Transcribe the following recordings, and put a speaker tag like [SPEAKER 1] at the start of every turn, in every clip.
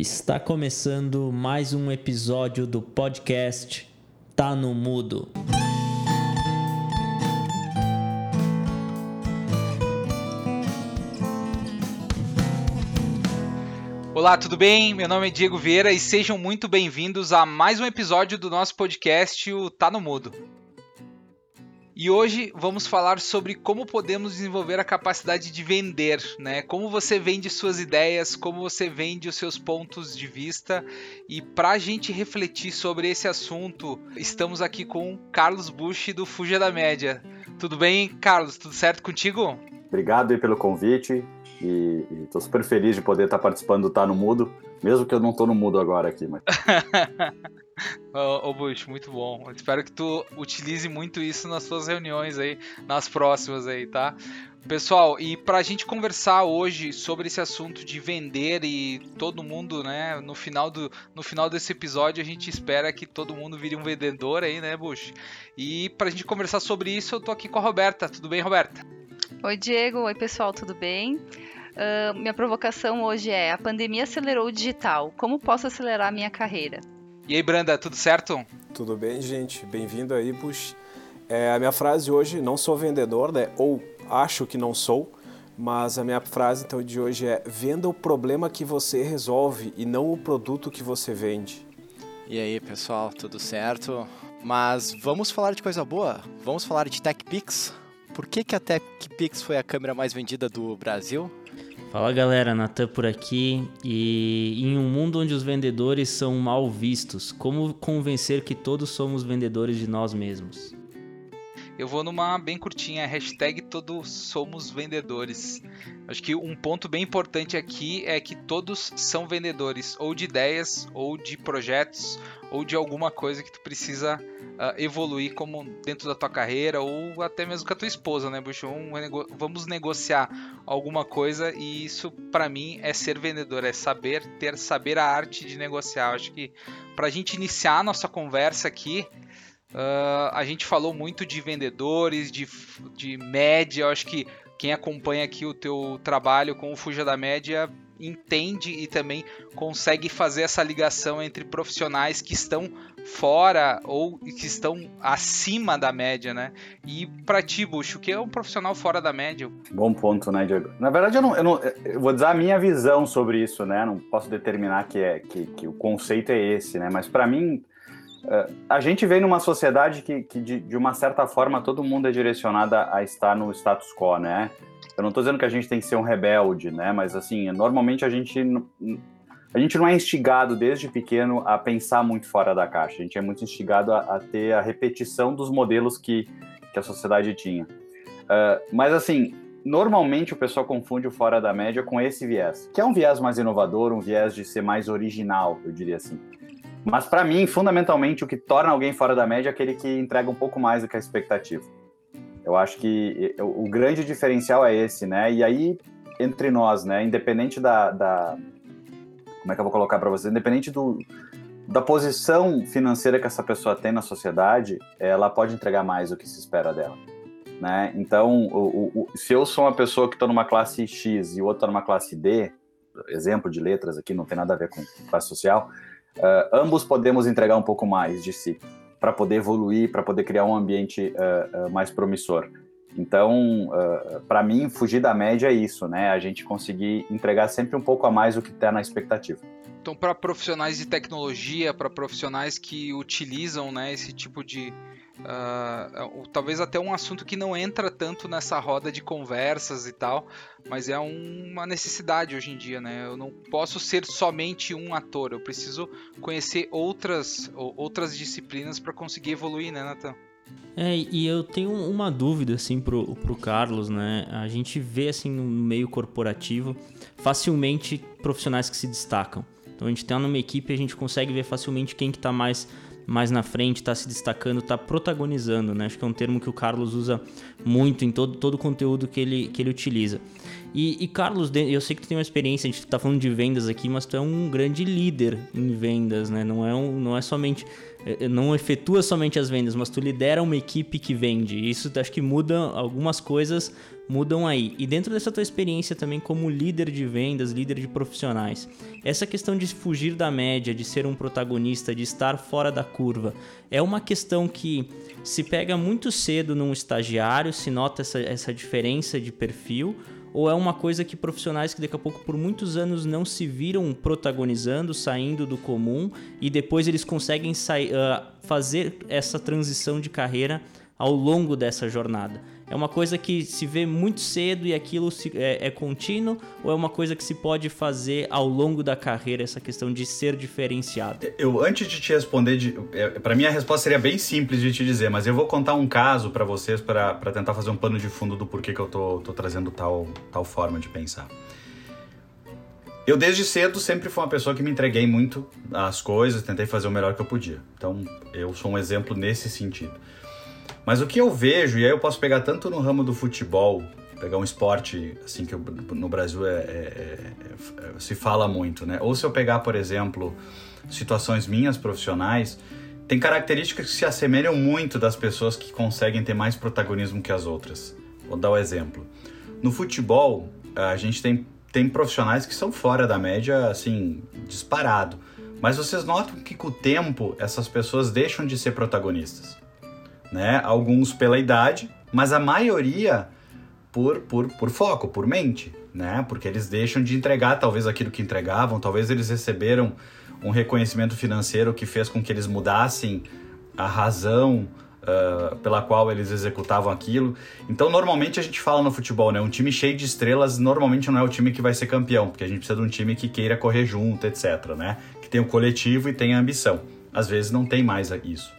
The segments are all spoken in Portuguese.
[SPEAKER 1] Está começando mais um episódio do podcast Tá no Mudo.
[SPEAKER 2] Olá, tudo bem? Meu nome é Diego Vieira e sejam muito bem-vindos a mais um episódio do nosso podcast, o Tá no Mudo. E hoje vamos falar sobre como podemos desenvolver a capacidade de vender, né? Como você vende suas ideias, como você vende os seus pontos de vista. E para a gente refletir sobre esse assunto, estamos aqui com Carlos Bush do Fuja da Média. Tudo bem, Carlos? Tudo certo contigo?
[SPEAKER 3] Obrigado aí pelo convite. E, estou super feliz de poder estar participando do Tá no Mudo, mesmo que eu não estou no mudo agora aqui. Mas...
[SPEAKER 2] Ô, Bush, muito bom. Eu espero que tu utilize muito isso nas suas reuniões aí, nas próximas aí, tá? Pessoal, e para a gente conversar hoje sobre esse assunto de vender e todo mundo, né, no final, do, no final desse episódio a gente espera que todo mundo vire um vendedor aí, né, Bush? E para a gente conversar sobre isso eu tô aqui com a Roberta. Tudo bem, Roberta?
[SPEAKER 4] Oi, Diego. Oi, pessoal, tudo bem? Uh, minha provocação hoje é: a pandemia acelerou o digital. Como posso acelerar a minha carreira?
[SPEAKER 2] E aí, Branda, tudo certo?
[SPEAKER 5] Tudo bem, gente. Bem-vindo aí, Bush. É, a minha frase hoje, não sou vendedor, né? Ou acho que não sou, mas a minha frase então de hoje é: venda o problema que você resolve e não o produto que você vende.
[SPEAKER 6] E aí, pessoal, tudo certo? Mas vamos falar de coisa boa? Vamos falar de TechPix? Por que, que a TechPix foi a câmera mais vendida do Brasil?
[SPEAKER 1] Fala galera, Natan por aqui. E em um mundo onde os vendedores são mal vistos, como convencer que todos somos vendedores de nós mesmos?
[SPEAKER 2] Eu vou numa bem curtinha, hashtag todos somos vendedores. Acho que um ponto bem importante aqui é que todos são vendedores, ou de ideias, ou de projetos, ou de alguma coisa que tu precisa uh, evoluir como dentro da tua carreira, ou até mesmo com a tua esposa, né, Buxo? Vamos negociar alguma coisa e isso para mim é ser vendedor, é saber ter saber a arte de negociar. Acho que para a gente iniciar a nossa conversa aqui, Uh, a gente falou muito de vendedores, de, de média. Eu acho que quem acompanha aqui o teu trabalho com o Fuja da Média entende e também consegue fazer essa ligação entre profissionais que estão fora ou que estão acima da média, né? E para ti, Bush, o que é um profissional fora da média?
[SPEAKER 3] Bom ponto, né, Diego? Na verdade, eu, não, eu, não, eu vou dizer a minha visão sobre isso, né? Não posso determinar que, é, que, que o conceito é esse, né? Mas para mim, a gente vem numa sociedade que, que de, de, uma certa forma, todo mundo é direcionado a estar no status quo, né? Eu não estou dizendo que a gente tem que ser um rebelde, né? Mas, assim, normalmente a gente, a gente não é instigado desde pequeno a pensar muito fora da caixa. A gente é muito instigado a, a ter a repetição dos modelos que, que a sociedade tinha. Uh, mas, assim, normalmente o pessoal confunde o fora da média com esse viés, que é um viés mais inovador, um viés de ser mais original, eu diria assim. Mas para mim, fundamentalmente, o que torna alguém fora da média é aquele que entrega um pouco mais do que a expectativa. Eu acho que o grande diferencial é esse, né? E aí, entre nós, né? Independente da. da como é que eu vou colocar para você? Independente do, da posição financeira que essa pessoa tem na sociedade, ela pode entregar mais do que se espera dela. Né? Então, o, o, se eu sou uma pessoa que estou numa classe X e o outro está numa classe D, exemplo de letras aqui, não tem nada a ver com classe social, uh, ambos podemos entregar um pouco mais de si para poder evoluir, para poder criar um ambiente uh, uh, mais promissor. Então, para mim, fugir da média é isso, né? A gente conseguir entregar sempre um pouco a mais do que está na expectativa.
[SPEAKER 2] Então, para profissionais de tecnologia, para profissionais que utilizam né, esse tipo de, Uh, talvez até um assunto que não entra tanto nessa roda de conversas e tal, mas é um, uma necessidade hoje em dia, né? Eu não posso ser somente um ator, eu preciso conhecer outras, outras disciplinas para conseguir evoluir, né, Nathan?
[SPEAKER 1] É, e eu tenho uma dúvida, assim, pro, pro Carlos, né? A gente vê, assim, no meio corporativo, facilmente profissionais que se destacam. Então a gente tá numa equipe a gente consegue ver facilmente quem que tá mais mais na frente, está se destacando, está protagonizando, né? Acho que é um termo que o Carlos usa muito em todo, todo o conteúdo que ele, que ele utiliza. E, e Carlos, eu sei que tu tem uma experiência, a gente está falando de vendas aqui, mas tu é um grande líder em vendas, né? Não é, um, não é somente não efetua somente as vendas, mas tu lidera uma equipe que vende. Isso acho que muda algumas coisas mudam aí. E dentro dessa tua experiência também como líder de vendas, líder de profissionais, essa questão de fugir da média, de ser um protagonista, de estar fora da curva, é uma questão que se pega muito cedo num estagiário, se nota essa, essa diferença de perfil, ou é uma coisa que profissionais que daqui a pouco por muitos anos não se viram protagonizando, saindo do comum e depois eles conseguem sair, uh, fazer essa transição de carreira ao longo dessa jornada? É uma coisa que se vê muito cedo e aquilo se, é, é, contínuo ou é uma coisa que se pode fazer ao longo da carreira, essa questão de ser diferenciado?
[SPEAKER 3] Eu, antes de te responder, é, para mim a resposta seria bem simples de te dizer, mas eu vou contar um caso para vocês para tentar fazer um pano de fundo do porquê que eu tô, tô trazendo tal, tal forma de pensar. Eu desde cedo sempre fui uma pessoa que me entreguei muito às coisas, tentei fazer o melhor que eu podia. Então eu sou um exemplo nesse sentido. Mas o que eu vejo, e aí eu posso pegar tanto no ramo do futebol, pegar um esporte assim que eu, no Brasil é, é, é, é, se fala muito, né? Ou se eu pegar, por exemplo, situações minhas profissionais, tem características que se assemelham muito das pessoas que conseguem ter mais protagonismo que as outras. Vou dar o um exemplo. No futebol, a gente tem, tem profissionais que são fora da média, assim, disparado. Mas vocês notam que com o tempo essas pessoas deixam de ser protagonistas né? Alguns pela idade, mas a maioria por, por, por foco, por mente, né? Porque eles deixam de entregar talvez aquilo que entregavam, talvez eles receberam um reconhecimento financeiro que fez com que eles mudassem a razão uh, pela qual eles executavam aquilo. Então, normalmente a gente fala no futebol, né? Um time cheio de estrelas normalmente não é o time que vai ser campeão, porque a gente precisa de um time que queira correr junto, etc, né? Que tenha o coletivo e tenha a ambição. Às vezes não tem mais isso.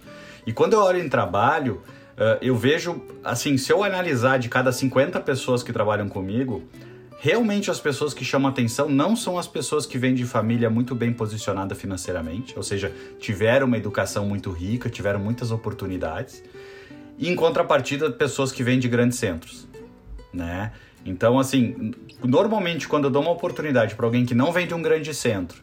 [SPEAKER 3] E quando eu olho em trabalho, uh, eu vejo, assim, se eu analisar de cada 50 pessoas que trabalham comigo, realmente as pessoas que chamam atenção não são as pessoas que vêm de família muito bem posicionada financeiramente, ou seja, tiveram uma educação muito rica, tiveram muitas oportunidades, e em contrapartida, pessoas que vêm de grandes centros, né? Então, assim, normalmente quando eu dou uma oportunidade para alguém que não vem de um grande centro,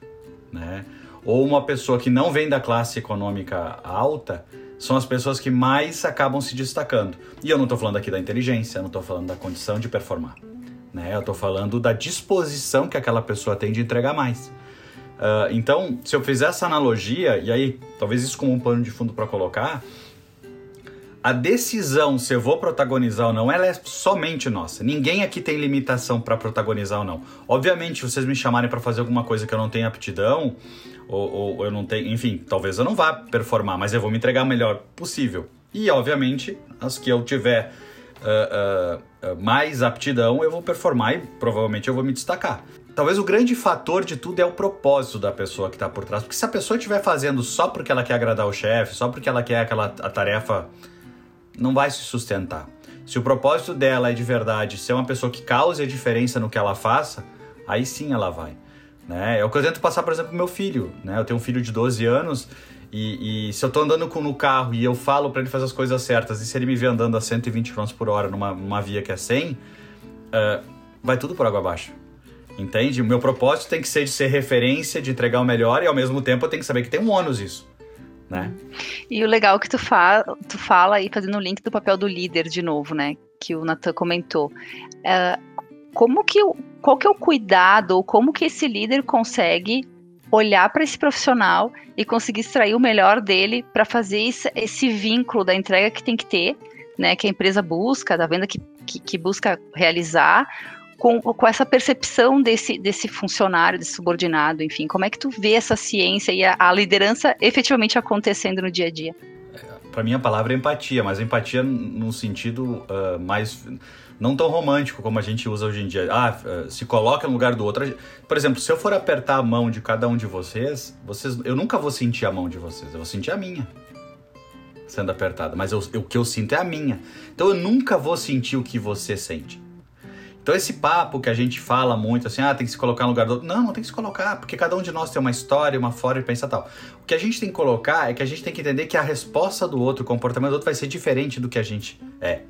[SPEAKER 3] né? Ou uma pessoa que não vem da classe econômica alta, são as pessoas que mais acabam se destacando. E eu não estou falando aqui da inteligência, não estou falando da condição de performar. Né? Eu estou falando da disposição que aquela pessoa tem de entregar mais. Uh, então, se eu fizer essa analogia, e aí talvez isso como um pano de fundo para colocar, a decisão se eu vou protagonizar ou não, ela é somente nossa. Ninguém aqui tem limitação para protagonizar ou não. Obviamente, vocês me chamarem para fazer alguma coisa que eu não tenho aptidão, ou, ou, eu não tenho, enfim, talvez eu não vá performar, mas eu vou me entregar o melhor possível. E, obviamente, as que eu tiver uh, uh, mais aptidão, eu vou performar e provavelmente eu vou me destacar. Talvez o grande fator de tudo é o propósito da pessoa que está por trás. Porque se a pessoa estiver fazendo só porque ela quer agradar o chefe, só porque ela quer aquela a tarefa, não vai se sustentar. Se o propósito dela é de verdade ser uma pessoa que cause a diferença no que ela faça, aí sim ela vai. Né? É o que eu tento passar, por exemplo, pro meu filho. Né? Eu tenho um filho de 12 anos e, e se eu tô andando com, no carro e eu falo para ele fazer as coisas certas e se ele me vê andando a 120 km por hora numa, numa via que é 100, uh, vai tudo por água abaixo. Entende? O meu propósito tem que ser de ser referência, de entregar o melhor e ao mesmo tempo eu tenho que saber que tem um ônus isso. Né?
[SPEAKER 4] E o legal que tu, fa tu fala aí, fazendo o link do papel do líder de novo, né? Que o Natan comentou. Uh, como que qual que é o cuidado ou como que esse líder consegue olhar para esse profissional e conseguir extrair o melhor dele para fazer esse, esse, vínculo da entrega que tem que ter, né, que a empresa busca, da venda que, que, que busca realizar, com, com, essa percepção desse, desse funcionário, desse subordinado, enfim, como é que tu vê essa ciência e a, a liderança efetivamente acontecendo no dia a dia?
[SPEAKER 3] Para mim a palavra é empatia, mas empatia no sentido uh, mais não tão romântico como a gente usa hoje em dia. Ah, eh, se coloca no lugar do outro. Por exemplo, se eu for apertar a mão de cada um de vocês, vocês eu nunca vou sentir a mão de vocês, eu vou sentir a minha sendo apertada, mas eu, o que eu sinto é a minha. Então eu nunca vou sentir o que você sente. Então esse papo que a gente fala muito assim, ah, tem que se colocar no lugar do outro. Não, não tem que se colocar, porque cada um de nós tem uma história, uma forma de pensar tal. O que a gente tem que colocar é que a gente tem que entender que a resposta do outro, o comportamento do outro vai ser diferente do que a gente é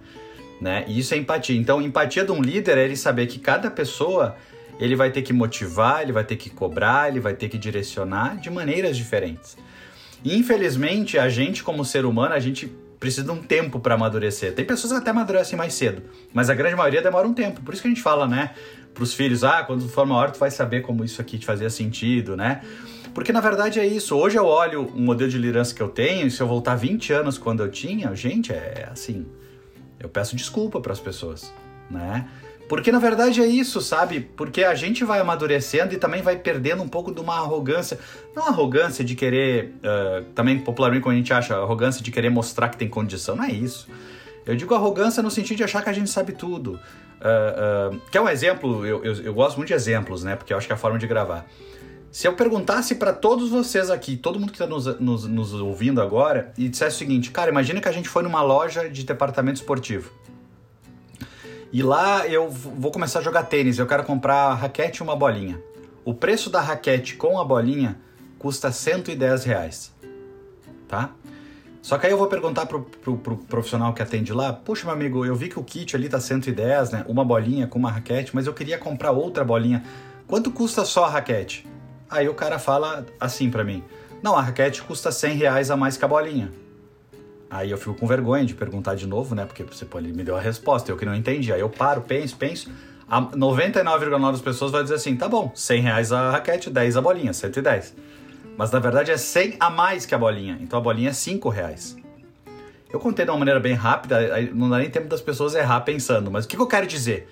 [SPEAKER 3] né? E isso é empatia. Então, empatia de um líder é ele saber que cada pessoa ele vai ter que motivar, ele vai ter que cobrar, ele vai ter que direcionar de maneiras diferentes. E, infelizmente, a gente como ser humano, a gente precisa de um tempo para amadurecer. Tem pessoas que até amadurecem mais cedo, mas a grande maioria demora um tempo. Por isso que a gente fala, né, pros filhos, ah, quando for maior tu vai saber como isso aqui te fazia sentido, né? Porque na verdade é isso. Hoje eu olho o modelo de liderança que eu tenho, e se eu voltar 20 anos quando eu tinha, gente, é assim. Eu peço desculpa para as pessoas, né? Porque na verdade é isso, sabe? Porque a gente vai amadurecendo e também vai perdendo um pouco de uma arrogância. Não arrogância de querer, uh, também popularmente como a gente acha, arrogância de querer mostrar que tem condição, não é isso. Eu digo arrogância no sentido de achar que a gente sabe tudo. Uh, uh, quer um exemplo? Eu, eu, eu gosto muito de exemplos, né? Porque eu acho que é a forma de gravar. Se eu perguntasse para todos vocês aqui, todo mundo que está nos, nos, nos, ouvindo agora, e dissesse o seguinte, cara, imagina que a gente foi numa loja de departamento esportivo. E lá eu vou começar a jogar tênis, eu quero comprar raquete e uma bolinha. O preço da raquete com a bolinha custa 110 reais, tá? Só que aí eu vou perguntar pro, pro, pro, profissional que atende lá, puxa meu amigo, eu vi que o kit ali tá 110, né? Uma bolinha com uma raquete, mas eu queria comprar outra bolinha. Quanto custa só a raquete? Aí o cara fala assim para mim: Não, a raquete custa 100 reais a mais que a bolinha. Aí eu fico com vergonha de perguntar de novo, né? Porque você pô, ele me deu a resposta, eu que não entendi. Aí eu paro, penso, penso. 99,9% das pessoas vai dizer assim: tá bom, 100 reais a raquete, 10 a bolinha, 110. Mas na verdade é 100 a mais que a bolinha. Então a bolinha é 5 reais. Eu contei de uma maneira bem rápida, não dá nem tempo das pessoas errar pensando. Mas o que eu quero dizer?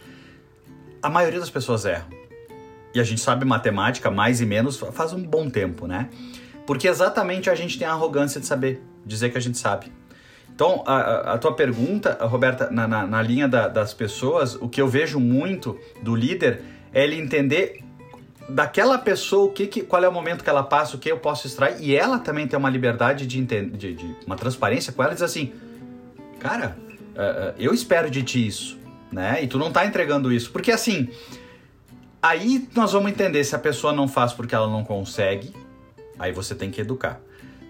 [SPEAKER 3] A maioria das pessoas erram e a gente sabe matemática mais e menos faz um bom tempo, né? Porque exatamente a gente tem a arrogância de saber, dizer que a gente sabe. Então, a, a tua pergunta, Roberta, na, na, na linha da, das pessoas, o que eu vejo muito do líder é ele entender daquela pessoa o que, que qual é o momento que ela passa, o que eu posso extrair, e ela também tem uma liberdade de, entender, de, de uma transparência com ela e diz assim, cara, uh, eu espero de ti isso, né? E tu não tá entregando isso. Porque assim, Aí nós vamos entender se a pessoa não faz porque ela não consegue, aí você tem que educar.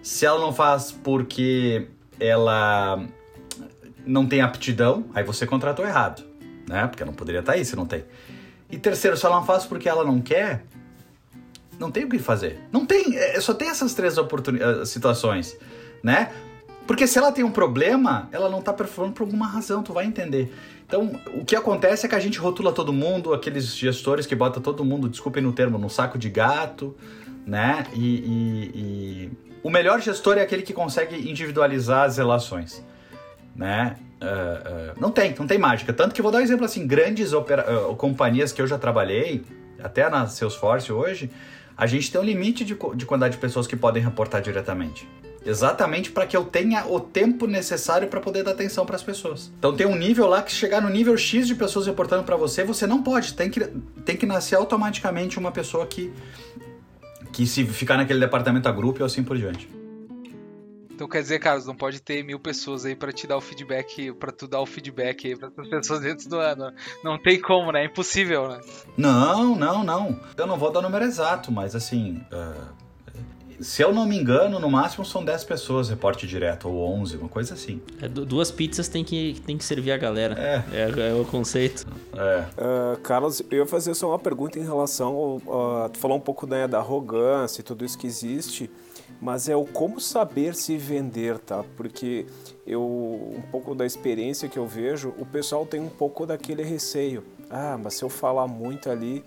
[SPEAKER 3] Se ela não faz porque ela não tem aptidão, aí você contratou errado, né? Porque não poderia estar aí se não tem. E terceiro, se ela não faz porque ela não quer, não tem o que fazer. Não tem, é, só tem essas três eh, situações, né? Porque se ela tem um problema, ela não está performando por alguma razão, tu vai entender. Então, o que acontece é que a gente rotula todo mundo, aqueles gestores que botam todo mundo, desculpem no termo, no saco de gato, né? E, e, e... o melhor gestor é aquele que consegue individualizar as relações, né? Uh, uh, não tem, não tem mágica. Tanto que vou dar um exemplo assim, grandes uh, companhias que eu já trabalhei, até na Salesforce hoje, a gente tem um limite de, de quantidade de pessoas que podem reportar diretamente. Exatamente para que eu tenha o tempo necessário para poder dar atenção para as pessoas. Então tem um nível lá que chegar no nível X de pessoas reportando para você, você não pode, tem que, tem que nascer automaticamente uma pessoa que que se ficar naquele departamento a grupo ou assim por diante.
[SPEAKER 2] Então quer dizer, Carlos, não pode ter mil pessoas aí para te dar o feedback, para tu dar o feedback aí para as pessoas dentro do ano. Não tem como, né? É impossível, né?
[SPEAKER 3] Não, não, não. Eu não vou dar o número exato, mas assim, uh se eu não me engano, no máximo são 10 pessoas reporte direto, ou 11, uma coisa assim.
[SPEAKER 1] É, duas pizzas tem que, tem que servir a galera. É. É, é o conceito.
[SPEAKER 5] É. Uh, Carlos, eu ia fazer só uma pergunta em relação ao. Uh, tu falou um pouco né, da arrogância e tudo isso que existe, mas é o como saber se vender, tá? Porque eu, um pouco da experiência que eu vejo, o pessoal tem um pouco daquele receio. Ah, mas se eu falar muito ali,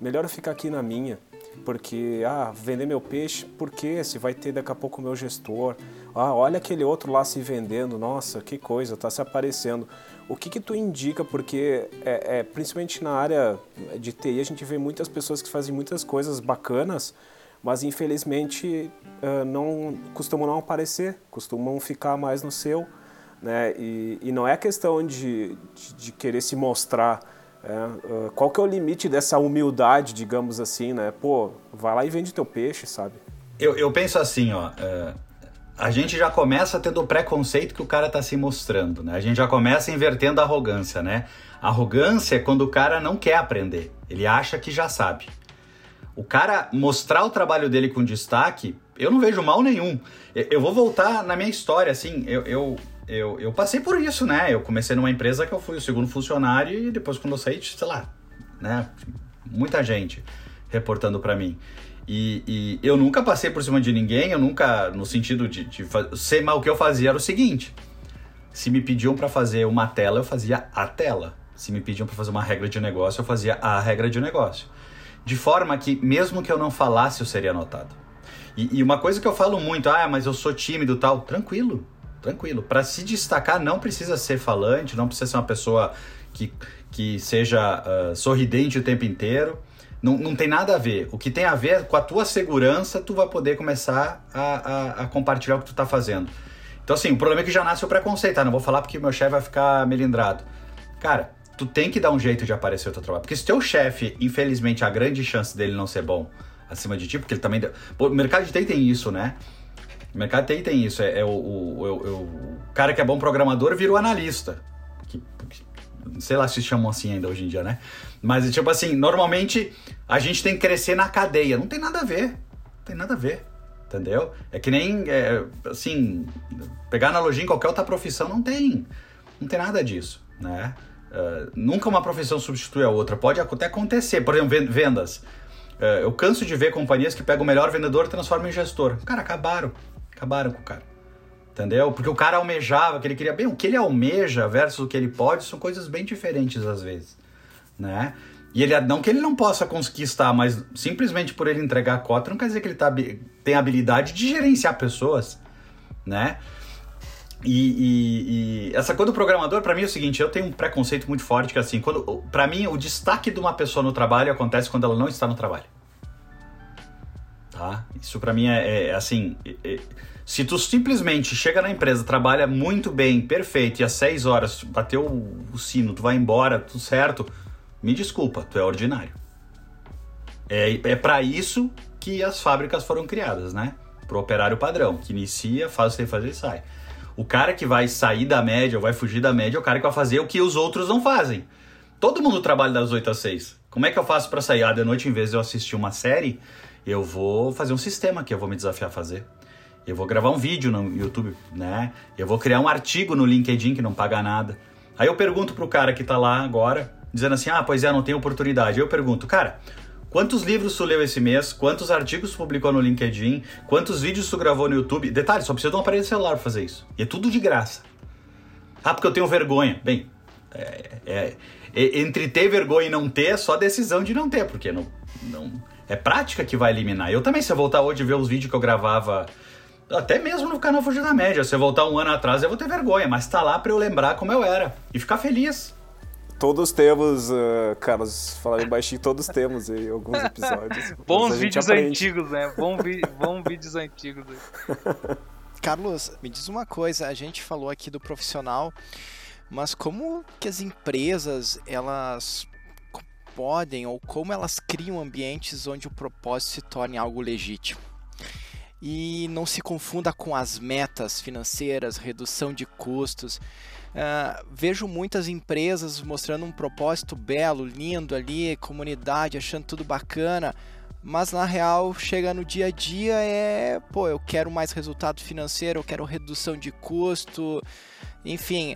[SPEAKER 5] melhor eu ficar aqui na minha porque, ah, vender meu peixe, por quê? Se vai ter daqui a pouco o meu gestor. Ah, olha aquele outro lá se vendendo, nossa, que coisa, tá se aparecendo. O que que tu indica? Porque, é, é, principalmente na área de TI, a gente vê muitas pessoas que fazem muitas coisas bacanas, mas infelizmente uh, não costumam não aparecer, costumam ficar mais no seu, né? E, e não é questão de, de, de querer se mostrar, é, uh, qual que é o limite dessa humildade, digamos assim, né? Pô, vai lá e vende teu peixe, sabe?
[SPEAKER 3] Eu, eu penso assim, ó. Uh, a gente já começa tendo o preconceito que o cara tá se mostrando, né? A gente já começa invertendo a arrogância, né? Arrogância é quando o cara não quer aprender. Ele acha que já sabe. O cara mostrar o trabalho dele com destaque, eu não vejo mal nenhum. Eu, eu vou voltar na minha história, assim, eu, eu eu, eu passei por isso, né? Eu comecei numa empresa que eu fui o segundo funcionário e depois quando eu saí, sei lá, né? Muita gente reportando para mim. E, e, eu nunca passei por cima de ninguém, eu nunca, no sentido de, de ser mal, o que eu fazia era o seguinte: Se me pediam para fazer uma tela, eu fazia a tela. Se me pediam para fazer uma regra de negócio, eu fazia a regra de negócio. De forma que, mesmo que eu não falasse, eu seria notado. E, e uma coisa que eu falo muito, ah, mas eu sou tímido tal, tranquilo, tranquilo. Para se destacar, não precisa ser falante, não precisa ser uma pessoa que, que seja uh, sorridente o tempo inteiro. Não, não tem nada a ver. O que tem a ver com a tua segurança, tu vai poder começar a, a, a compartilhar o que tu está fazendo. Então, assim, o problema é que já nasce o preconceito. Ah, não vou falar porque meu chefe vai ficar melindrado. Cara, tu tem que dar um jeito de aparecer o teu trabalho. Porque se teu chefe, infelizmente, a grande chance dele não ser bom acima de ti, porque ele também. Pô, o mercado de TI tem isso, né? O mercado TI tem isso. É, é o, o, o, o, cara que é bom programador vira o analista. Que, sei lá se chamam assim ainda hoje em dia, né? Mas, tipo assim, normalmente a gente tem que crescer na cadeia. Não tem nada a ver. Não tem nada a ver. Entendeu? É que nem, é, assim, pegar analogia em qualquer outra profissão, não tem. Não tem nada disso, né? Uh, nunca uma profissão substitui a outra. Pode até acontecer. Por exemplo, vendas. Uh, eu canso de ver companhias que pegam o melhor vendedor e transformam em gestor. Cara, acabaram. Acabaram com o cara. Entendeu? Porque o cara almejava, que ele queria. Bem, o que ele almeja versus o que ele pode são coisas bem diferentes às vezes. Né? E ele, não que ele não possa conquistar, mas simplesmente por ele entregar a cota não quer dizer que ele tá, tem habilidade de gerenciar pessoas, né? E, e, e, essa coisa do programador, para mim é o seguinte, eu tenho um preconceito muito forte que assim, quando, para mim o destaque de uma pessoa no trabalho acontece quando ela não está no trabalho. Tá? Isso para mim é, é assim, é, é, se tu simplesmente chega na empresa, trabalha muito bem, perfeito, e às 6 horas bateu o, sino, tu vai embora, tudo certo, me desculpa, tu é ordinário. É, é para isso que as fábricas foram criadas, né? Pro operário padrão, que inicia, faz o que fazer e sai. O cara que vai sair da média ou vai fugir da média é o cara que vai fazer o que os outros não fazem. Todo mundo trabalha das 8 às 6. Como é que eu faço para sair? Ah, de noite, em vez de eu assistir uma série, eu vou fazer um sistema que eu vou me desafiar a fazer. Eu vou gravar um vídeo no YouTube, né? Eu vou criar um artigo no LinkedIn que não paga nada. Aí eu pergunto pro cara que tá lá agora, dizendo assim: ah, pois é, não tem oportunidade. Eu pergunto, cara, Quantos livros tu leu esse mês? Quantos artigos tu publicou no LinkedIn? Quantos vídeos tu gravou no YouTube? Detalhe, só precisa de um aparelho celular pra fazer isso. E é tudo de graça. Ah, porque eu tenho vergonha. Bem, é, é, é, entre ter vergonha e não ter é só decisão de não ter, porque não, não é prática que vai eliminar. Eu também, se eu voltar hoje e ver os vídeos que eu gravava, até mesmo no canal Fugir da Média, se eu voltar um ano atrás, eu vou ter vergonha, mas tá lá para eu lembrar como eu era e ficar feliz.
[SPEAKER 5] Todos temos, uh, Carlos, falando baixinho, todos temos aí alguns episódios.
[SPEAKER 2] Bons vídeos aprende. antigos, né? Bom vi bom vídeos antigos.
[SPEAKER 6] Carlos, me diz uma coisa, a gente falou aqui do profissional, mas como que as empresas, elas podem ou como elas criam ambientes onde o propósito se torne algo legítimo? E não se confunda com as metas financeiras, redução de custos. Uh, vejo muitas empresas mostrando um propósito belo, lindo ali, comunidade achando tudo bacana, mas na real chega no dia a dia é, pô, eu quero mais resultado financeiro, eu quero redução de custo, enfim,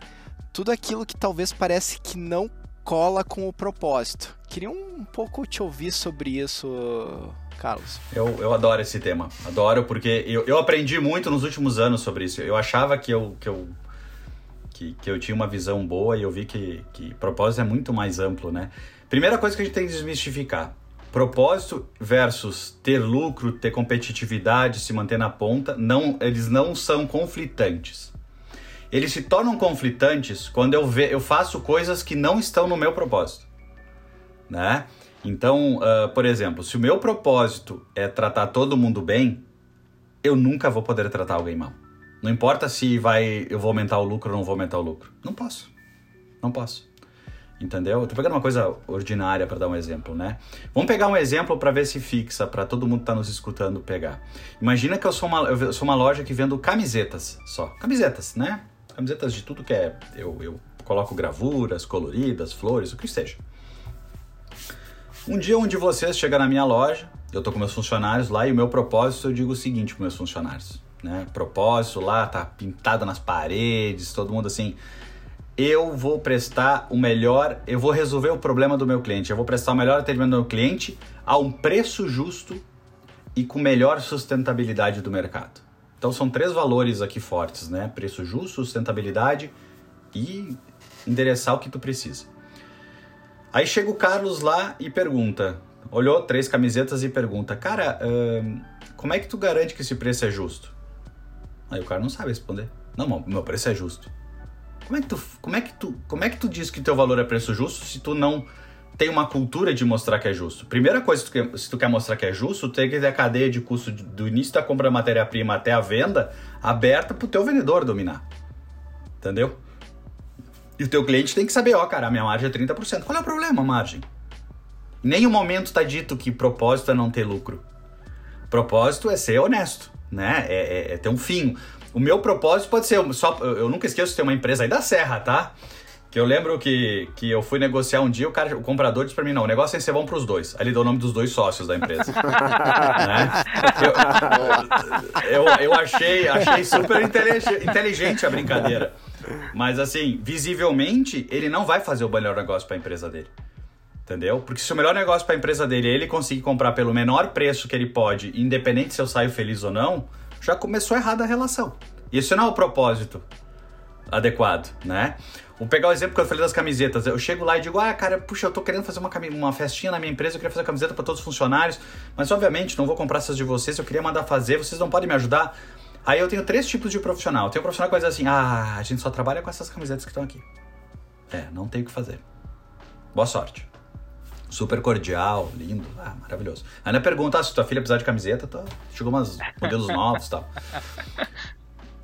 [SPEAKER 6] tudo aquilo que talvez parece que não cola com o propósito. Queria um pouco te ouvir sobre isso, Carlos.
[SPEAKER 3] Eu, eu adoro esse tema, adoro porque eu, eu aprendi muito nos últimos anos sobre isso. Eu achava que eu, que eu que, que eu tinha uma visão boa e eu vi que, que propósito é muito mais amplo, né? Primeira coisa que a gente tem que desmistificar: propósito versus ter lucro, ter competitividade, se manter na ponta, não, eles não são conflitantes. Eles se tornam conflitantes quando eu, ve, eu faço coisas que não estão no meu propósito, né? Então, uh, por exemplo, se o meu propósito é tratar todo mundo bem, eu nunca vou poder tratar alguém mal. Não importa se vai eu vou aumentar o lucro ou não vou aumentar o lucro. Não posso. Não posso. Entendeu? Eu tô pegando uma coisa ordinária para dar um exemplo, né? Vamos pegar um exemplo para ver se fixa, para todo mundo que tá nos escutando pegar. Imagina que eu sou uma, eu sou uma loja que vendo camisetas só. Camisetas, né? Camisetas de tudo que é. Eu, eu coloco gravuras, coloridas, flores, o que seja. Um dia onde vocês chegam na minha loja, eu tô com meus funcionários lá e o meu propósito eu digo o seguinte para meus funcionários né? Propósito lá, tá pintado nas paredes, todo mundo assim. Eu vou prestar o melhor, eu vou resolver o problema do meu cliente, eu vou prestar o melhor atendimento do meu cliente a um preço justo e com melhor sustentabilidade do mercado. Então são três valores aqui fortes, né? Preço justo, sustentabilidade e endereçar o que tu precisa. Aí chega o Carlos lá e pergunta, olhou três camisetas e pergunta, cara, como é que tu garante que esse preço é justo? Aí o cara não sabe responder. Não, meu preço é justo. Como é que tu, como é que tu, como é que tu diz que teu valor é preço justo se tu não tem uma cultura de mostrar que é justo? Primeira coisa, se tu quer, se tu quer mostrar que é justo, tem que ter a cadeia de custo do início da compra da matéria-prima até a venda aberta pro teu vendedor dominar. Entendeu? E o teu cliente tem que saber, ó, cara, a minha margem é 30%. Qual é o problema, margem? Em nenhum momento está dito que propósito é não ter lucro. Propósito é ser honesto, né? É, é, é ter um fim. O meu propósito pode ser só. Eu nunca esqueço de ter uma empresa aí da Serra, tá? Que eu lembro que, que eu fui negociar um dia, o cara, o comprador disse pra mim, não, o negócio é ser bom pros dois. Aí ele deu o nome dos dois sócios da empresa. né? eu, eu, eu, achei, achei super inteligente a brincadeira. Mas assim, visivelmente, ele não vai fazer o melhor negócio para a empresa dele. Entendeu? Porque se o melhor negócio para a empresa dele é ele conseguir comprar pelo menor preço que ele pode, independente se eu saio feliz ou não, já começou errada a relação. Isso não é o propósito adequado, né? Vou pegar o exemplo que eu falei das camisetas. Eu chego lá e digo, ah, cara, puxa, eu tô querendo fazer uma, uma festinha na minha empresa, eu queria fazer camiseta para todos os funcionários, mas obviamente não vou comprar essas de vocês, eu queria mandar fazer, vocês não podem me ajudar? Aí eu tenho três tipos de profissional. Tem um profissional que vai dizer assim, ah, a gente só trabalha com essas camisetas que estão aqui. É, não tem o que fazer. Boa sorte. Super cordial, lindo, ah, maravilhoso. Aí na pergunta, ah, se tua filha precisar de camiseta, chegou umas modelos novos e tal.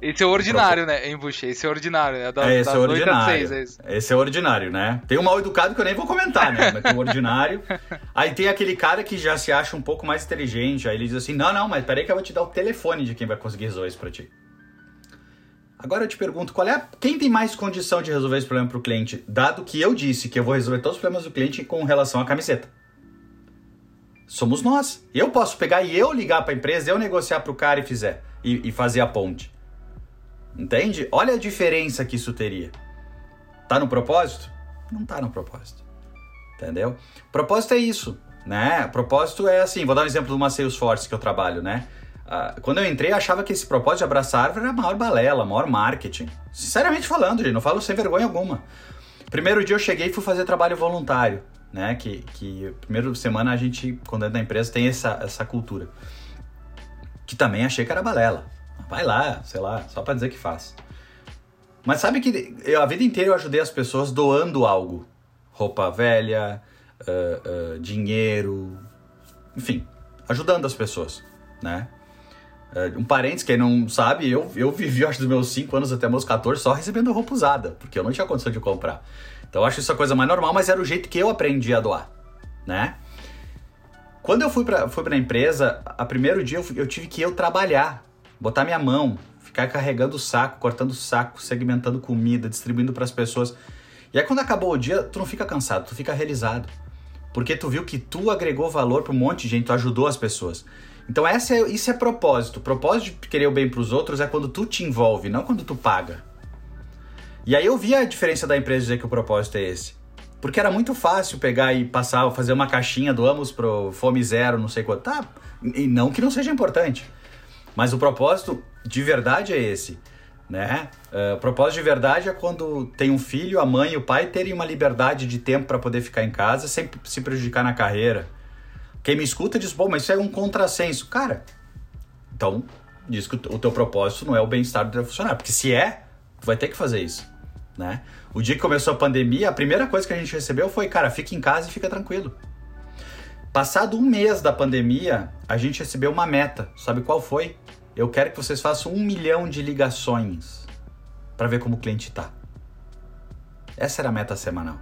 [SPEAKER 2] Esse é o ordinário, né, embuche? Esse é o ordinário, né?
[SPEAKER 3] Da, é, esse é o ordinário. 6, é esse é o ordinário, né? Tem um mal educado que eu nem vou comentar, né? Mas tem o ordinário. Aí tem aquele cara que já se acha um pouco mais inteligente. Aí ele diz assim: não, não, mas peraí que eu vou te dar o telefone de quem vai conseguir resolver isso pra ti. Agora eu te pergunto, qual é a... quem tem mais condição de resolver esse problema pro cliente, dado que eu disse que eu vou resolver todos os problemas do cliente com relação à camiseta? Somos nós. Eu posso pegar e eu ligar para a empresa, eu negociar para o cara e fizer e, e fazer a ponte. Entende? Olha a diferença que isso teria. Tá no propósito? Não tá no propósito. Entendeu? Propósito é isso, né? Propósito é assim, vou dar um exemplo de uma Salesforce que eu trabalho, né? Uh, quando eu entrei, eu achava que esse propósito de abraçar árvore era a maior balela, a maior marketing. Sinceramente falando, gente, não falo sem vergonha alguma. Primeiro dia eu cheguei e fui fazer trabalho voluntário, né? Que, que semana a gente, quando é da empresa, tem essa, essa cultura. Que também achei que era balela. Vai lá, sei lá, só para dizer que faz. Mas sabe que eu, a vida inteira eu ajudei as pessoas doando algo. Roupa velha, uh, uh, dinheiro, enfim, ajudando as pessoas, né? Uh, um parênteses, quem não sabe, eu, eu vivi, acho, dos meus 5 anos até meus 14 só recebendo roupa usada, porque eu não tinha condição de comprar. Então eu acho isso a coisa mais normal, mas era o jeito que eu aprendi a doar, né? Quando eu fui pra, fui pra empresa, a primeiro dia eu, eu tive que eu trabalhar botar minha mão, ficar carregando o saco, cortando o saco, segmentando comida, distribuindo para as pessoas. E aí quando acabou o dia, tu não fica cansado, tu fica realizado. Porque tu viu que tu agregou valor para um monte de gente, tu ajudou as pessoas. Então essa é, isso é propósito. O propósito de querer o bem para os outros é quando tu te envolve, não quando tu paga. E aí eu vi a diferença da empresa dizer que o propósito é esse. Porque era muito fácil pegar e passar, fazer uma caixinha, doamos pro Fome Zero, não sei quanto. Tá, e não que não seja importante. Mas o propósito de verdade é esse. Né? Uh, o propósito de verdade é quando tem um filho, a mãe e o pai terem uma liberdade de tempo para poder ficar em casa sem se prejudicar na carreira. Quem me escuta diz, bom, mas isso é um contrassenso. Cara, então diz que o teu propósito não é o bem-estar do teu funcionário. Porque se é, tu vai ter que fazer isso. Né? O dia que começou a pandemia, a primeira coisa que a gente recebeu foi, cara, fica em casa e fica tranquilo. Passado um mês da pandemia, a gente recebeu uma meta. Sabe qual foi? Eu quero que vocês façam um milhão de ligações para ver como o cliente está. Essa era a meta semanal.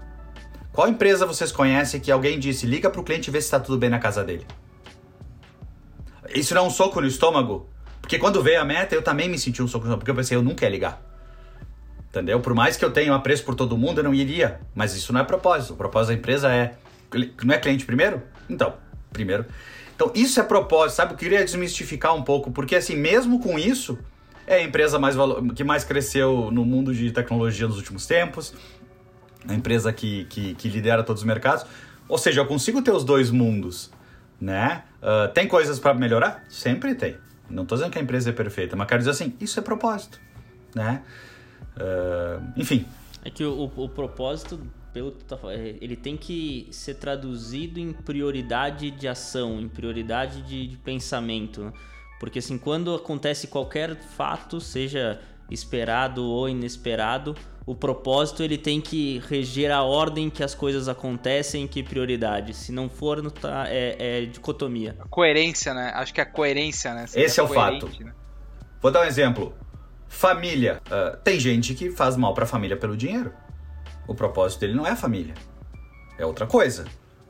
[SPEAKER 3] Qual empresa vocês conhecem que alguém disse liga para o cliente e vê se está tudo bem na casa dele? Isso não é um soco no estômago? Porque quando veio a meta, eu também me senti um soco no estômago, porque eu pensei, eu não quero ligar. Entendeu? Por mais que eu tenha apreço por todo mundo, eu não iria. Mas isso não é propósito. O propósito da empresa é. Não é cliente primeiro? Então, primeiro. Então, isso é propósito, sabe? Eu queria desmistificar um pouco, porque assim, mesmo com isso, é a empresa mais que mais cresceu no mundo de tecnologia nos últimos tempos, a empresa que, que, que lidera todos os mercados. Ou seja, eu consigo ter os dois mundos, né? Uh, tem coisas para melhorar? Sempre tem, Não estou dizendo que a empresa é perfeita, mas quero dizer assim, isso é propósito, né? Uh, enfim.
[SPEAKER 1] É que o, o, o propósito, pelo tá ele tem que ser traduzido em prioridade de ação, em prioridade de, de pensamento, né? Porque assim, quando acontece qualquer fato, seja esperado ou inesperado, o propósito ele tem que reger a ordem que as coisas acontecem, que prioridade. Se não for, não tá, é, é dicotomia.
[SPEAKER 2] A coerência, né? Acho que é a coerência, né?
[SPEAKER 3] Esse é o fato. Né? Vou dar um exemplo. Família. Uh, tem gente que faz mal para a família pelo dinheiro. O propósito dele não é a família. É outra coisa.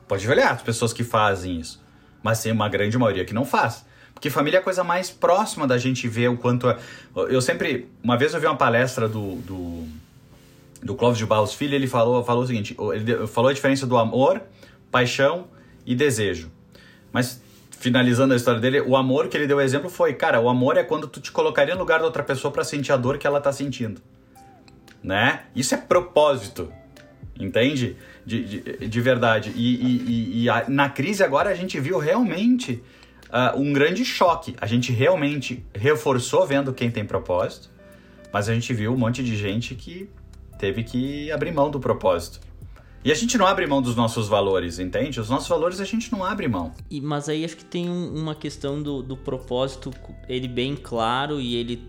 [SPEAKER 3] Pode olhar as pessoas que fazem isso. Mas tem uma grande maioria que não faz. Porque família é a coisa mais próxima da gente ver o quanto. É... Eu sempre. Uma vez eu vi uma palestra do, do do Clóvis de Barros Filho, ele falou, falou o seguinte: ele falou a diferença do amor, paixão e desejo. Mas finalizando a história dele, o amor que ele deu exemplo foi, cara, o amor é quando tu te colocaria no lugar da outra pessoa para sentir a dor que ela tá sentindo. Né? Isso é propósito. Entende? De, de, de verdade. E, e, e a, na crise agora a gente viu realmente uh, um grande choque. A gente realmente reforçou vendo quem tem propósito, mas a gente viu um monte de gente que teve que abrir mão do propósito. E a gente não abre mão dos nossos valores, entende? Os nossos valores a gente não abre mão.
[SPEAKER 1] E, mas aí acho que tem um, uma questão do, do propósito, ele bem claro e ele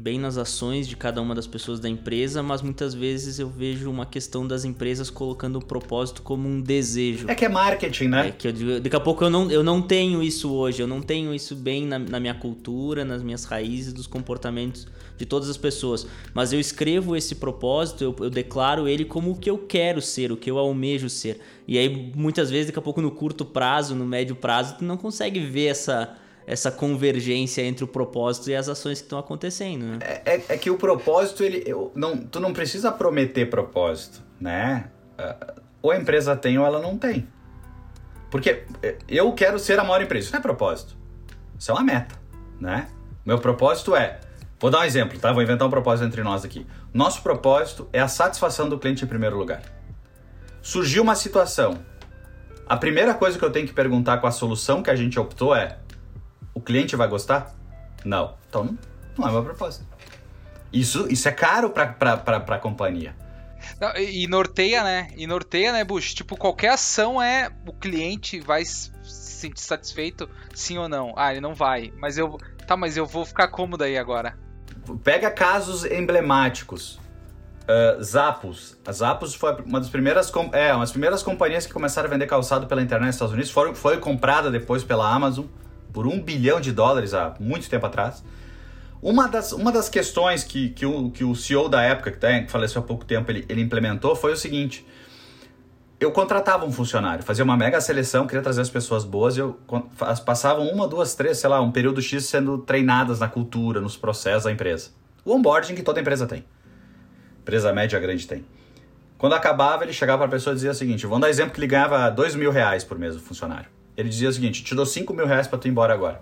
[SPEAKER 1] bem nas ações de cada uma das pessoas da empresa, mas muitas vezes eu vejo uma questão das empresas colocando o propósito como um desejo.
[SPEAKER 3] É que é marketing, né?
[SPEAKER 1] É que eu, daqui a pouco eu não, eu não tenho isso hoje, eu não tenho isso bem na, na minha cultura, nas minhas raízes, dos comportamentos de todas as pessoas. Mas eu escrevo esse propósito, eu, eu declaro ele como o que eu quero ser, o que eu almejo ser. E aí, muitas vezes, daqui a pouco, no curto prazo, no médio prazo, tu não consegue ver essa essa convergência entre o propósito e as ações que estão acontecendo, né?
[SPEAKER 3] É, é, é, que o propósito, ele, eu, não, tu não precisa prometer propósito, né? Ah, ou a empresa tem ou ela não tem. Porque é, eu quero ser a maior empresa. Isso não é propósito. Isso é uma meta, né? Meu propósito é Vou dar um exemplo, tá? Vou inventar um propósito entre nós aqui. Nosso propósito é a satisfação do cliente em primeiro lugar. Surgiu uma situação. A primeira coisa que eu tenho que perguntar com a solução que a gente optou é: o cliente vai gostar? Não. Então não, é meu propósito. Isso, isso é caro para a companhia.
[SPEAKER 2] Não, e norteia, né? E norteia, né, Bush? Tipo, qualquer ação é o cliente vai se sentir satisfeito, sim ou não. Ah, ele não vai. Mas eu. Tá, mas eu vou ficar cômodo aí agora.
[SPEAKER 3] Pega casos emblemáticos. Uh, Zappos. A Zappos foi uma das primeiras, é, uma das primeiras companhias que começaram a vender calçado pela internet nos Estados Unidos. Foi, foi comprada depois pela Amazon por um bilhão de dólares há muito tempo atrás. Uma das, uma das questões que, que, o, que o CEO da época, que, tá, que faleceu há pouco tempo, ele, ele implementou foi o seguinte: eu contratava um funcionário, fazia uma mega seleção, queria trazer as pessoas boas e eu passavam uma, duas, três, sei lá, um período X sendo treinadas na cultura, nos processos da empresa. O onboarding que toda empresa tem. Empresa média grande tem. Quando acabava, ele chegava para a pessoa e dizia o seguinte: vamos dar exemplo que ele ganhava dois mil reais por mês o funcionário. Ele dizia o seguinte: te dou cinco mil reais para tu ir embora agora.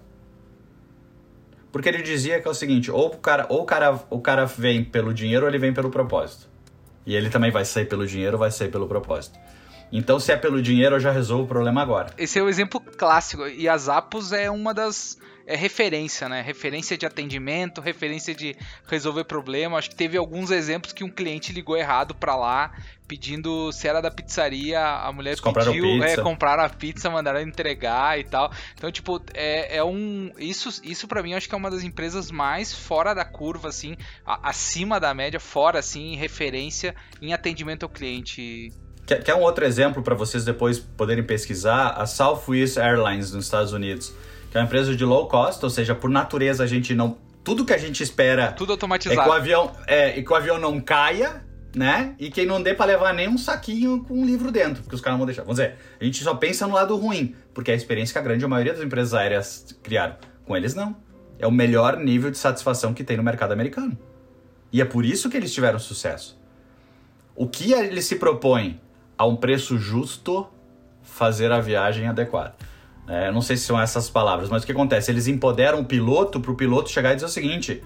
[SPEAKER 3] Porque ele dizia que é o seguinte: ou o cara, ou o cara, o cara vem pelo dinheiro ou ele vem pelo propósito. E ele também vai sair pelo dinheiro ou vai sair pelo propósito. Então, se é pelo dinheiro, eu já resolvo o problema agora.
[SPEAKER 2] Esse é o exemplo clássico. E a Zappos é uma das é referência, né? Referência de atendimento, referência de resolver problema. Acho que teve alguns exemplos que um cliente ligou errado para lá, pedindo se era da pizzaria, a mulher Eles pediu, é, compraram a pizza, mandaram entregar e tal. Então, tipo, é, é um isso isso para mim acho que é uma das empresas mais fora da curva assim, acima da média, fora assim, referência em atendimento ao cliente.
[SPEAKER 3] Quer, quer um outro exemplo para vocês depois poderem pesquisar? A Southwest Airlines nos Estados Unidos, que é uma empresa de low cost, ou seja, por natureza a gente não. Tudo que a gente espera.
[SPEAKER 2] Tudo automatizado.
[SPEAKER 3] É que o avião, é, e que o avião não caia, né? E que não dê para levar nem um saquinho com um livro dentro, porque os caras não vão deixar. Vamos dizer, a gente só pensa no lado ruim, porque é a experiência que a grande maioria das empresas aéreas criaram. Com eles, não. É o melhor nível de satisfação que tem no mercado americano. E é por isso que eles tiveram sucesso. O que eles se propõem a um preço justo fazer a viagem adequada. É, não sei se são essas palavras, mas o que acontece? Eles empoderam o piloto para o piloto chegar e dizer o seguinte: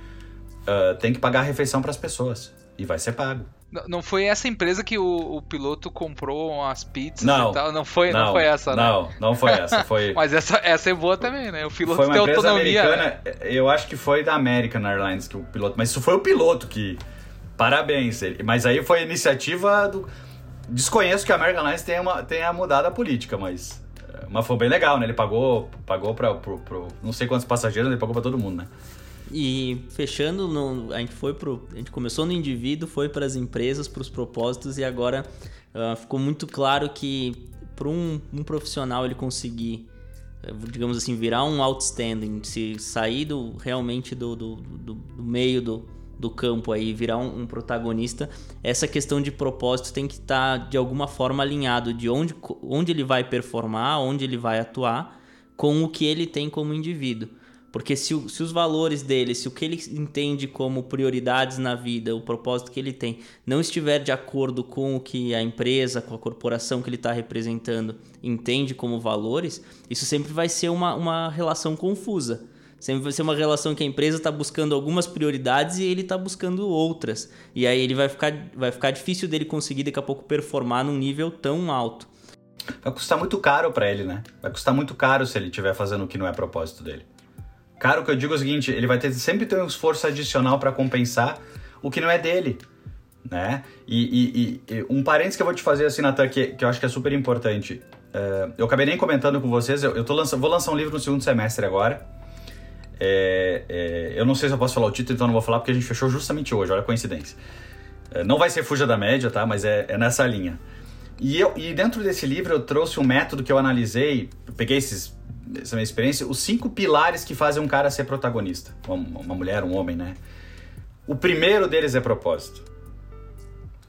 [SPEAKER 3] uh, tem que pagar a refeição para as pessoas. e vai ser pago.
[SPEAKER 2] Não foi essa empresa que o, o piloto comprou as pizzas
[SPEAKER 3] não,
[SPEAKER 2] e tal? Não foi, não, não foi essa,
[SPEAKER 3] né? Não, não foi essa. Foi...
[SPEAKER 2] Mas essa, essa é boa também, né? O piloto tem
[SPEAKER 3] empresa
[SPEAKER 2] autonomia.
[SPEAKER 3] Americana, né? Eu acho que foi da American Airlines que o piloto. Mas isso foi o piloto que. Parabéns. Mas aí foi a iniciativa do. Desconheço que a American Airlines tenha, uma, tenha mudado a política, mas. Mas foi bem legal, né? Ele pagou, pagou para não sei quantos passageiros, ele pagou para todo mundo, né?
[SPEAKER 1] E fechando, no, a gente foi pro, a gente começou no indivíduo, foi para as empresas, para os propósitos e agora uh, ficou muito claro que para um, um, profissional ele conseguir, eh, digamos assim, virar um outstanding, se sair do, realmente do, do, do, do meio do, do campo aí, virar um, um, protagonista, essa questão de propósito tem que estar tá, de alguma forma alinhado de onde, onde ele vai performar, onde ele vai atuar, com o que ele tem como indivíduo. Porque se, se os valores dele, se o que ele entende como prioridades na vida, o propósito que ele tem, não estiver de acordo com o que a empresa, com a corporação que ele está representando entende como valores, isso sempre vai ser uma, uma relação confusa. Sempre vai ser uma relação que a empresa está buscando algumas prioridades e ele está buscando outras. E aí ele vai ficar, vai ficar difícil dele conseguir daqui a pouco performar num nível tão alto.
[SPEAKER 3] Vai custar muito caro para ele, né? Vai custar muito caro se ele estiver fazendo o que não é propósito dele. Cara, o que eu digo é o seguinte, ele vai ter sempre ter um esforço adicional para compensar o que não é dele, né? E, e, e, um parênteses que eu vou te fazer assim, Natan, que, que eu acho que é super importante. Uh, eu acabei nem comentando com vocês, eu, eu tô lançando, vou lançar um livro no segundo semestre agora. É, é, eu não sei se eu posso falar o título, então não vou falar porque a gente fechou justamente hoje, olha a coincidência. É, não vai ser Fuja da Média, tá? Mas é, é nessa linha. E, eu, e dentro desse livro eu trouxe um método que eu analisei, eu peguei esses essa minha experiência, os cinco pilares que fazem um cara ser protagonista. Uma, uma mulher, um homem, né? O primeiro deles é propósito.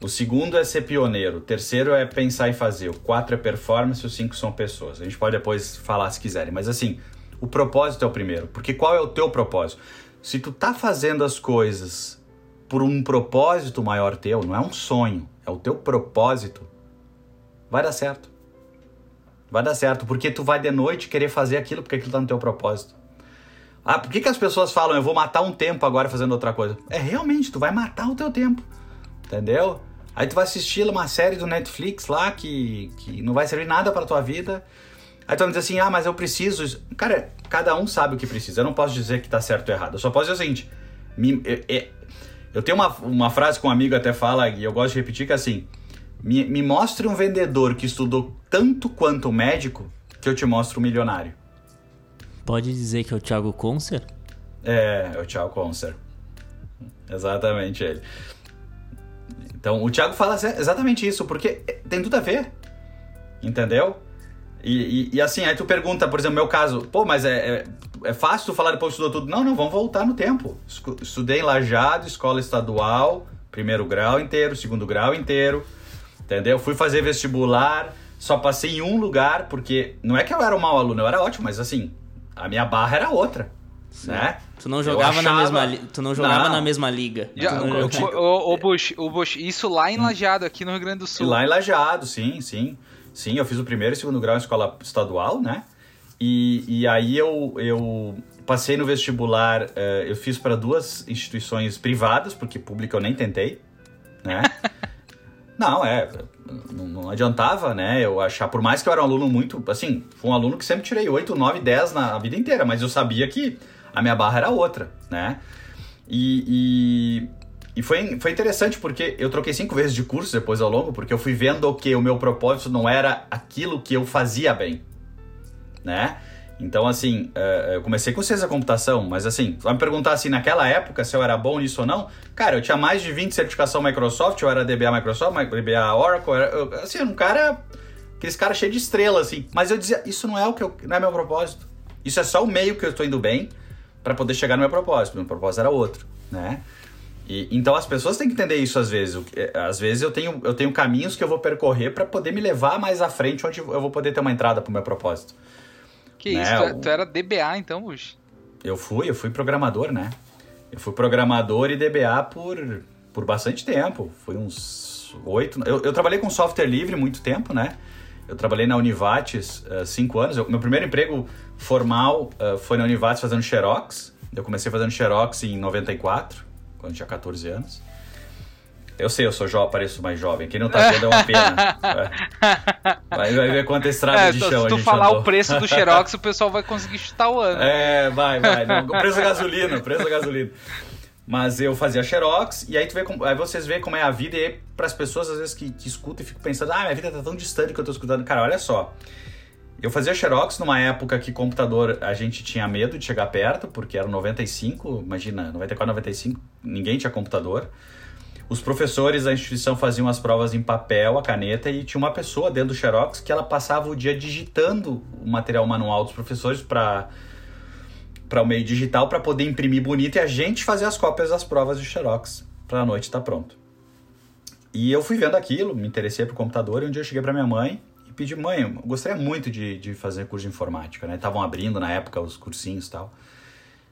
[SPEAKER 3] O segundo é ser pioneiro. O terceiro é pensar e fazer. O quatro é performance. Os cinco são pessoas. A gente pode depois falar se quiserem. Mas assim, o propósito é o primeiro. Porque qual é o teu propósito? Se tu tá fazendo as coisas por um propósito maior teu, não é um sonho, é o teu propósito, vai dar certo. Vai dar certo, porque tu vai de noite querer fazer aquilo porque aquilo tá no teu propósito. Ah, por que, que as pessoas falam, eu vou matar um tempo agora fazendo outra coisa? É realmente, tu vai matar o teu tempo. Entendeu? Aí tu vai assistir uma série do Netflix lá que, que não vai servir nada pra tua vida. Aí tu vai dizer assim, ah, mas eu preciso. Cara, cada um sabe o que precisa. Eu não posso dizer que tá certo ou errado. Eu só posso dizer o seguinte: me, eu, eu, tenho uma, uma frase que um amigo até fala, e eu gosto de repetir, que é assim: me, me mostre um vendedor que estudou tanto quanto o médico que eu te mostro um milionário.
[SPEAKER 1] Pode dizer que é o Thiago Concer?
[SPEAKER 3] É, é o Thiago Concer. Exatamente ele. Então, o Thiago fala exatamente isso, porque tem tudo a ver. Entendeu? E, e, e assim, aí tu pergunta, por exemplo, meu caso, pô, mas é, é, é fácil tu falar depois que estudou tudo? Não, não, vamos voltar no tempo. Estudei em Lajado, escola estadual, primeiro grau inteiro, segundo grau inteiro entendeu? Fui fazer vestibular, só passei em um lugar, porque não é que eu era um mau aluno, eu era ótimo, mas assim, a minha barra era outra. Sim. Né?
[SPEAKER 1] Tu não jogava achava... na mesma tu não jogava não. na mesma liga.
[SPEAKER 2] Já,
[SPEAKER 1] não...
[SPEAKER 2] o, o, Bush, o Bush, isso lá em. Lajeado, aqui no Rio Grande do Sul.
[SPEAKER 3] lá em Lajeado, sim, sim. Sim, eu fiz o primeiro e segundo grau em escola estadual, né? E, e aí eu, eu passei no vestibular, uh, eu fiz para duas instituições privadas, porque pública eu nem tentei, né? Não, é. Não, não, adiantava, né? Eu achar, por mais que eu era um aluno muito. Assim, fui um aluno que sempre tirei 8, 9, 10 na vida inteira, mas eu sabia que a minha barra era outra, né? E, e, foi, foi interessante porque eu troquei cinco vezes de curso depois ao longo, porque eu fui vendo que o meu propósito não era aquilo que eu fazia bem, né? Então, assim, uh, eu comecei com ciência da computação, mas assim, vai me perguntar assim, naquela época, se eu era bom nisso ou não, cara, eu tinha mais de 20 certificação Microsoft, eu era DBA Microsoft, DBA Oracle, era, eu, assim, um cara, aqueles caras cheios de estrela, assim. Mas eu dizia, isso não é o que eu, não é meu propósito. Isso é só o meio que eu estou indo bem para poder chegar no meu propósito. Meu propósito era outro, né? E, então as pessoas têm que entender isso às vezes. É, às vezes eu tenho, eu tenho caminhos que eu vou percorrer para poder me levar mais à frente, onde eu vou poder ter uma entrada para o meu propósito.
[SPEAKER 2] Que né? isso, tu, tu, era DBA então, Bush?
[SPEAKER 3] Eu fui, eu fui programador, né? Eu fui programador e DBA por, por bastante tempo. Foi uns oito. Eu, eu trabalhei com software livre muito tempo, né? Eu trabalhei na Univates uh, cinco anos. Eu, meu primeiro emprego formal uh, foi na Univates fazendo Xerox. Eu comecei fazendo Xerox em 94, quando tinha 14 anos. Eu sei, eu sou jovem, pareço mais jovem. Quem não tá vendo é uma pena. Vai, vai ver quanta estrada
[SPEAKER 2] É,
[SPEAKER 3] de
[SPEAKER 2] se
[SPEAKER 3] chão a
[SPEAKER 2] tu falar
[SPEAKER 3] andou.
[SPEAKER 2] o preço do Xerox, o pessoal vai conseguir chutar o ano.
[SPEAKER 3] É, vai, vai. Não, o preço da gasolina, o preço da gasolina. Mas eu fazia xerox, e aí, tu vê como- aí vocês veem como é a vida, e aí, pras pessoas às vezes que, que escutam e ficam pensando, ah, minha vida tá tão distante que eu tô escutando. Cara, olha só. Eu fazia xerox numa época que computador a gente tinha medo de chegar perto, porque era 95, imagina, 94, 95, ninguém tinha computador. Os professores da instituição faziam as provas em papel, a caneta, e tinha uma pessoa dentro do xerox que ela passava o dia digitando o material manual dos professores para para o meio digital para poder imprimir bonito e a gente fazer as cópias das provas de xerox para a noite estar pronto. E eu fui vendo aquilo, me interessei pro computador e um dia eu cheguei para minha mãe pedi, mãe, eu gostaria muito de, de fazer curso de informática, né? Estavam abrindo na época os cursinhos e tal.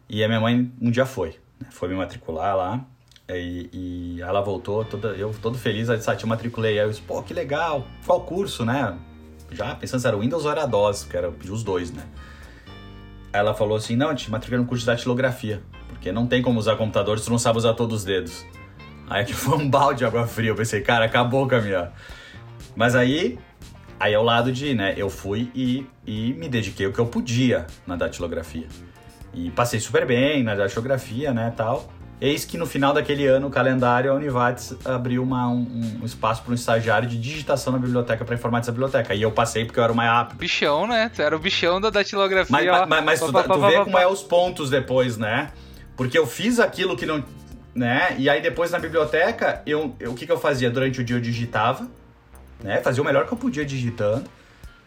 [SPEAKER 3] E a minha mãe um dia foi, né? foi me matricular lá e, e ela voltou, toda, eu todo feliz, ela disse, ah, te matriculei. Aí eu disse, pô, que legal, qual curso, né? Já pensando se era Windows ou era DOS, que era os dois, né? Ela falou assim, não, te matriculei no curso de datilografia, porque não tem como usar computador se tu não sabe usar todos os dedos. Aí aqui foi um balde de água fria, eu pensei, cara, acabou o caminhão. Mas aí, aí é o lado de, né, eu fui e, e me dediquei o que eu podia na datilografia. E passei super bem na datilografia, né, tal. Eis que no final daquele ano, o calendário, a Univates abriu uma, um, um espaço para um estagiário de digitação na biblioteca para informática da biblioteca. E eu passei porque eu era o mais rápido.
[SPEAKER 2] Bichão, né? Tu era o bichão da datilografia.
[SPEAKER 3] Mas,
[SPEAKER 2] ó.
[SPEAKER 3] mas, mas tu,
[SPEAKER 2] Pá,
[SPEAKER 3] tu
[SPEAKER 2] pá,
[SPEAKER 3] vê como é os pontos depois, né? Porque eu fiz aquilo que não. né? E aí depois na biblioteca, eu, eu- o que, que eu fazia? Durante o dia eu digitava, né? Fazia o melhor que eu podia digitando.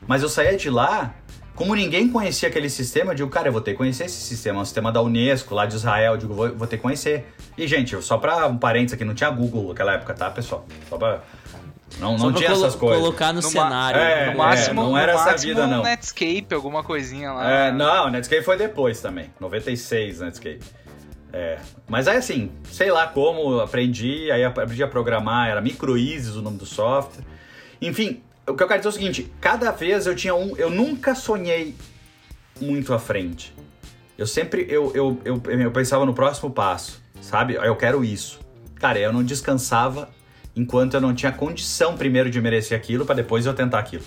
[SPEAKER 3] Mas eu saía de lá, como ninguém conhecia aquele sistema, eu digo, cara, eu vou ter que conhecer esse sistema. É um sistema da Unesco, lá de Israel, eu digo, vou, vou ter que conhecer. E, gente, só pra um parênteses aqui, não tinha Google naquela época, tá, pessoal? Só pra. Não, não tinha essas coisas.
[SPEAKER 1] colocar no,
[SPEAKER 2] No
[SPEAKER 1] cenário.
[SPEAKER 3] É,
[SPEAKER 2] No máximo,
[SPEAKER 3] não era
[SPEAKER 2] no
[SPEAKER 3] essa
[SPEAKER 2] máximo
[SPEAKER 3] vida, não.
[SPEAKER 2] um Netscape, alguma coisinha lá.
[SPEAKER 3] É, não, Netscape foi depois também. 96 Netscape. É, mas aí assim, sei lá como, aprendi, aí aprendi a programar, era MicroEases o nome do software. Enfim, o que eu quero dizer é o seguinte, cada vez eu tinha um, eu nunca sonhei muito à frente. Eu sempre, eu, eu, eu, eu pensava no próximo passo, sabe? Eu quero isso. Cara, eu não descansava enquanto eu não tinha condição primeiro de merecer aquilo para depois eu tentar aquilo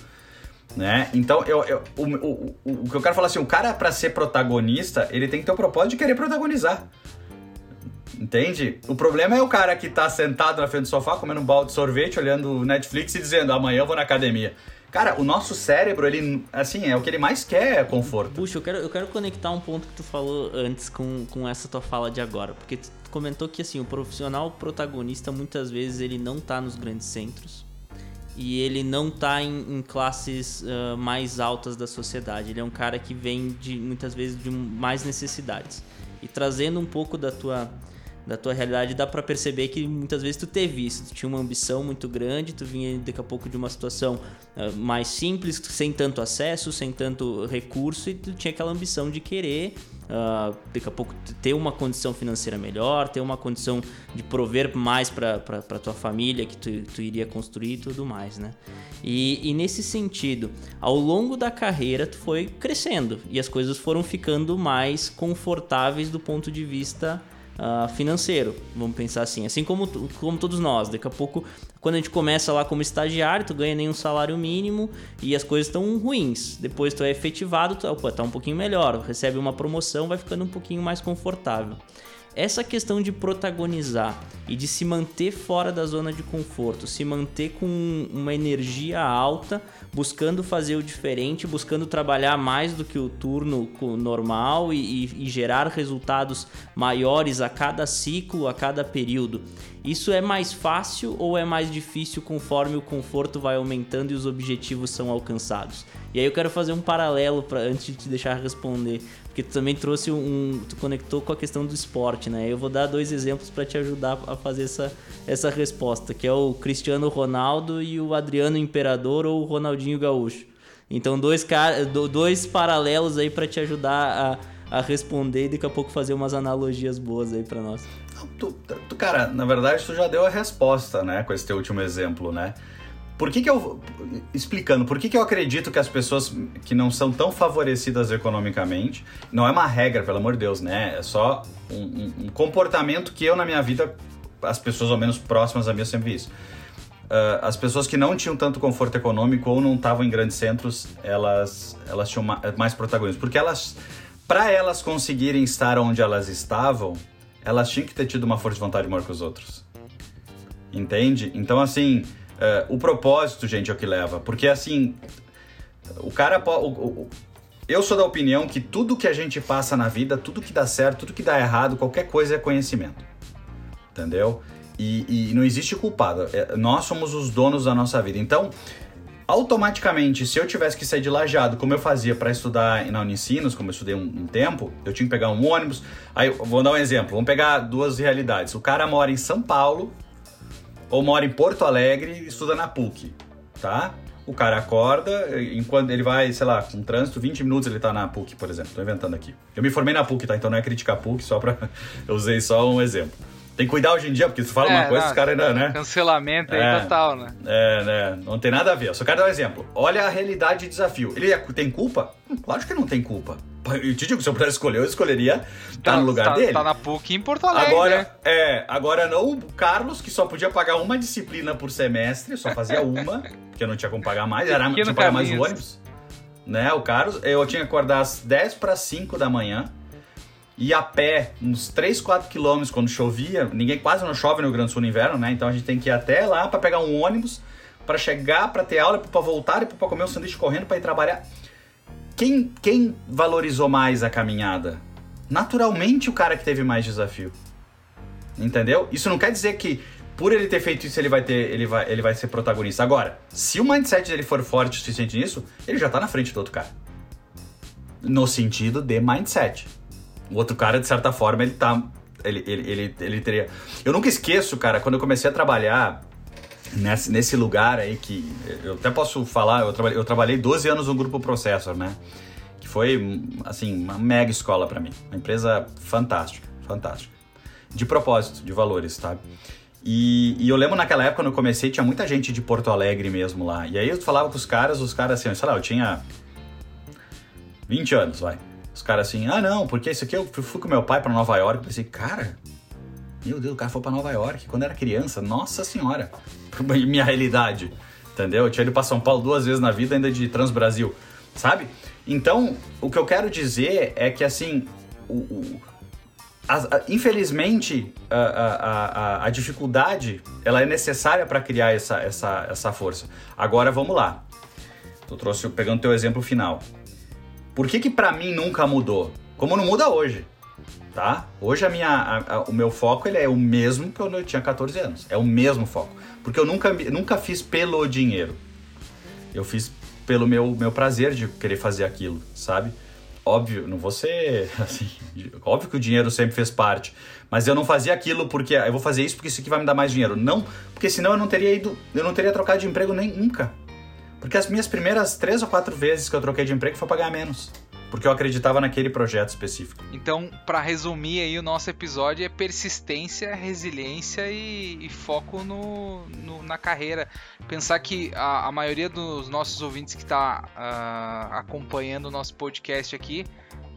[SPEAKER 3] né? Então, eu, eu- o, o, o, o que eu quero falar assim, o cara pra ser protagonista, ele tem que ter o propósito de querer protagonizar. Entende? O problema é o cara que tá sentado na frente do sofá, comendo um balde de sorvete, olhando Netflix e dizendo, amanhã eu vou na academia. Cara, o nosso cérebro, ele, assim, é o que ele mais quer, é conforto.
[SPEAKER 1] Puxa, eu quero, eu quero conectar um ponto que tu falou antes com, com essa tua fala de agora. Porque tu comentou que assim, o profissional protagonista muitas vezes ele não tá nos grandes centros. E ele não tá em, em classes ah, mais altas da sociedade. Ele é um cara que vem de muitas vezes de mais necessidades. E trazendo um pouco da tua da tua realidade, dá pra perceber que muitas vezes tu teve isso, tu tinha uma ambição muito grande, tu vinha daqui a pouco de uma situação ah, mais simples, sem tanto acesso, sem tanto recurso, e tu tinha aquela ambição de querer ah, daqui a pouco ter uma condição financeira melhor, ter uma condição de prover mais para tua família que tu, tu iria construir e tudo mais, né? E, e nesse sentido, ao longo da carreira tu foi crescendo e as coisas foram ficando mais confortáveis do ponto de vista ah, financeiro, vamos pensar assim, assim como, como todos nós. Daqui a pouco, quando a gente começa lá como estagiário, tu ganha nem um salário mínimo e as coisas estão ruins. Depois tu é efetivado, tu opa, tá um pouquinho melhor, recebe uma promoção, vai ficando um pouquinho mais confortável. Essa questão de protagonizar e de se manter fora da zona de conforto, se manter com uma energia alta, buscando fazer o diferente, buscando trabalhar mais do que o turno normal e, e- e gerar resultados maiores a cada ciclo, a cada período. Isso é mais fácil ou é mais difícil conforme o conforto vai aumentando e os objetivos são alcançados? E aí eu quero fazer um paralelo para antes de te deixar responder, porque tu também trouxe um, tu conectou com a questão do esporte, né? Eu vou dar dois exemplos para te ajudar a fazer essa, essa resposta, que é o Cristiano Ronaldo e o Adriano Imperador ou o Ronaldinho Gaúcho. Então dois dois paralelos aí para te ajudar a, a responder e daqui a pouco fazer umas analogias boas aí para nós.
[SPEAKER 3] Não, Tu, tu- cara, na verdade, tu já deu a resposta, né, com esse teu último exemplo, né? Por que que eu... Explicando, por que que eu acredito que as pessoas que não são tão favorecidas economicamente, não é uma regra, pelo amor de Deus, né? É só um, um- um comportamento que eu, na minha vida, as pessoas ao menos próximas a mim eu sempre vi isso. Uh, as pessoas que não tinham tanto conforto econômico ou não estavam em grandes centros, elas, elas tinham mais protagonismo. Porque elas, para elas conseguirem estar onde elas estavam, elas tinham que ter tido uma força de vontade maior que os outros. Entende? Então, assim, uh, o propósito, gente, é o que leva. Porque, assim, o cara. O, o, eu sou da opinião que tudo que a gente passa na vida, tudo que dá certo, tudo que dá errado, qualquer coisa é conhecimento. Entendeu? E, e não existe culpado. É, nós somos os donos da nossa vida. Então, automaticamente, se eu tivesse que sair de lajado, como eu fazia para estudar na Unicinos, como eu estudei um, um, tempo, eu tinha que pegar um ônibus. Aí, vou dar um exemplo. Vamos pegar duas realidades. O cara mora em São Paulo ou mora em Porto Alegre e estuda na PUC, tá? O cara acorda, enquanto ele vai, sei lá, com trânsito, 20 minutos ele tá na PUC, por exemplo. Tô inventando aqui. Eu me formei na PUC, tá? Então não é criticar a PUC, só pra. eu usei só um exemplo. Tem que cuidar hoje em dia, porque se fala é, uma coisa, não, os caras ainda, né?
[SPEAKER 2] Cancelamento aí
[SPEAKER 3] é,
[SPEAKER 2] total, né?
[SPEAKER 3] É, né? Não tem nada a ver. Eu só quero dar um exemplo. Olha a realidade de desafio. Ele é, tem culpa? Lógico que não tem culpa. Eu te digo, se eu pudesse escolher, eu escolheria estar tá, no lugar
[SPEAKER 2] tá,
[SPEAKER 3] dele.
[SPEAKER 2] Tá na PUC em Porto Alegre.
[SPEAKER 3] Agora,
[SPEAKER 2] né?
[SPEAKER 3] é, agora não o Carlos, que só podia pagar uma disciplina por semestre, só fazia uma, porque eu não tinha como pagar mais, era, tinha que pagar mais o ônibus. Né, o Carlos, eu tinha que acordar às 10 para 5 da manhã ir a pé uns 3, 4 quilômetros quando chovia. Ninguém quase não chove no Grande Sul no inverno, né? Então a gente tem que ir até lá para pegar um ônibus, para chegar, para ter aula, para voltar e para comer um sanduíche correndo para ir trabalhar. Quem, quem valorizou mais a caminhada? Naturalmente o cara que teve mais desafio. Entendeu? Isso não quer dizer que por ele ter feito isso ele vai ter ele vai, ele vai ser protagonista. Agora, se o mindset dele for forte o suficiente nisso, ele já tá na frente do outro cara. No sentido de mindset. O outro cara, de certa forma, ele tá. Ele, ele, ele, ele teria. Eu nunca esqueço, cara, quando eu comecei a trabalhar nesse, nesse lugar aí que. Eu até posso falar, eu trabalhei, eu trabalhei 12 anos no grupo Processor, né? Que foi, assim, uma mega escola para mim. Uma empresa fantástica, fantástica. De propósito, de valores, tá? E, e, eu lembro naquela época, quando eu comecei, tinha muita gente de Porto Alegre mesmo lá. E aí eu falava com os caras, os caras assim, sei lá, eu tinha 20 anos, vai. Os caras assim, ah não, porque isso aqui eu fui com meu pai para Nova York. Eu pensei, cara, meu Deus, o cara foi para Nova York quando era criança. Nossa senhora, minha realidade, entendeu? Eu tinha ido para São Paulo duas vezes na vida, ainda de Transbrasil, sabe? Então, o que eu quero dizer é que assim, o, o a, a, infelizmente, a, a, dificuldade ela é necessária para criar essa, essa, essa força. Agora vamos lá. Eu trouxe pegando teu exemplo final. Por que que para mim nunca mudou? Como não muda hoje, tá? Hoje a minha, a, a, o meu foco ele é o mesmo que eu tinha 14 anos. É o mesmo foco. Porque eu nunca, nunca fiz pelo dinheiro. Eu fiz pelo meu, meu prazer de querer fazer aquilo, sabe? Óbvio, não vou ser assim, óbvio que o dinheiro sempre fez parte, mas eu não fazia aquilo porque ah, eu vou fazer isso porque isso aqui vai me dar mais dinheiro. Não, porque senão eu não teria ido, eu não teria trocado de emprego nem nunca. Porque as minhas primeiras três ou quatro vezes que eu troquei de emprego foi pagar menos. Porque eu acreditava naquele projeto específico.
[SPEAKER 2] Então, para resumir aí, o nosso episódio é persistência, resiliência e, e foco no, no, na carreira. Pensar que a, a, maioria dos nossos ouvintes que está uh, ah, acompanhando o nosso podcast aqui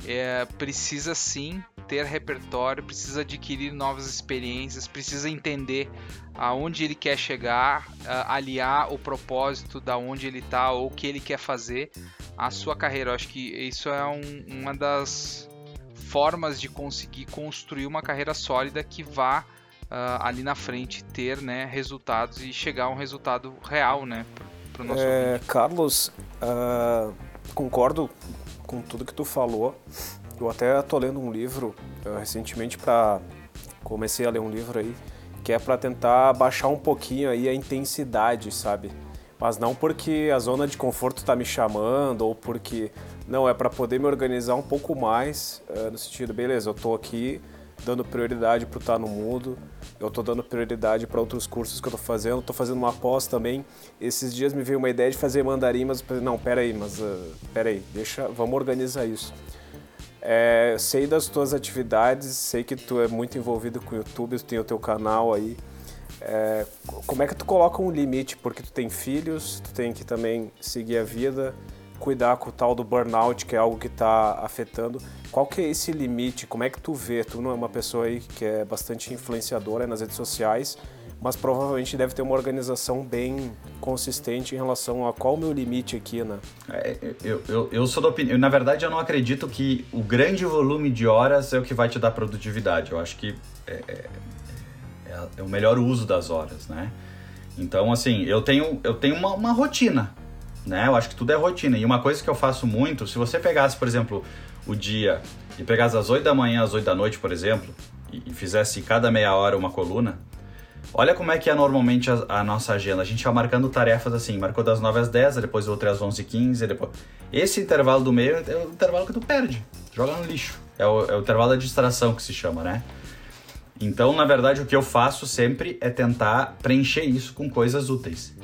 [SPEAKER 2] é, precisa sim ter repertório, precisa adquirir novas experiências, precisa entender aonde ele quer chegar, aliar o propósito da onde ele está ou o que ele quer fazer à sua carreira. Eu acho que isso é um, uma das formas de conseguir construir uma carreira sólida que vá uh, ali na frente ter né, resultados e chegar a um resultado real né, para o nosso
[SPEAKER 5] é, Carlos, uh, concordo com tudo que tu falou. Eu até tô lendo um livro uh, recentemente para comecei a ler um livro aí que é para tentar baixar um pouquinho aí a intensidade, sabe? Mas não porque a zona de conforto está me chamando ou porque não é para poder me organizar um pouco mais uh, no sentido, beleza, eu tô aqui dando prioridade para estar no mundo, eu estou dando prioridade para outros cursos que eu estou fazendo, estou fazendo uma pós também. Esses dias me veio uma ideia de fazer mandarim, mas não, pera aí, mas uh, pera aí, deixa, vamos organizar isso. É, sei das tuas atividades, sei que tu é muito envolvido com o YouTube, tu tem o teu canal aí. É, como é que tu coloca um limite? Porque tu tem filhos, tu tem que também seguir a vida. cuidar com o tal do burnout, que é algo que está afetando. Qual que é esse limite? Como é que tu vê? Tu não é uma pessoa aí que é bastante influenciadora nas redes sociais, mas provavelmente deve ter uma organização bem consistente em relação a qual o meu limite aqui, né?
[SPEAKER 3] É, eu, eu, eu sou da opinião. Na verdade, eu não acredito que o grande volume de horas é o que vai te dar produtividade. Eu acho que é, é, é, é o melhor uso das horas, né? Então, assim, eu tenho, eu tenho uma, uma rotina, né? Eu acho que tudo é rotina. E uma coisa que eu faço muito, se você pegasse, por exemplo, o dia e pegasse às 8 da manhã às 8 da noite, por exemplo, e, e fizesse cada meia hora uma coluna, olha como é que é normalmente a, a, nossa agenda. A gente vai marcando tarefas assim, marcou das 9 às 10, depois outra às 11 h 15, depois... Esse intervalo do meio é o intervalo que tu perde, joga no lixo. É o, é o intervalo da distração que se chama, né? Então, na verdade, o que eu faço sempre é tentar preencher isso com coisas úteis.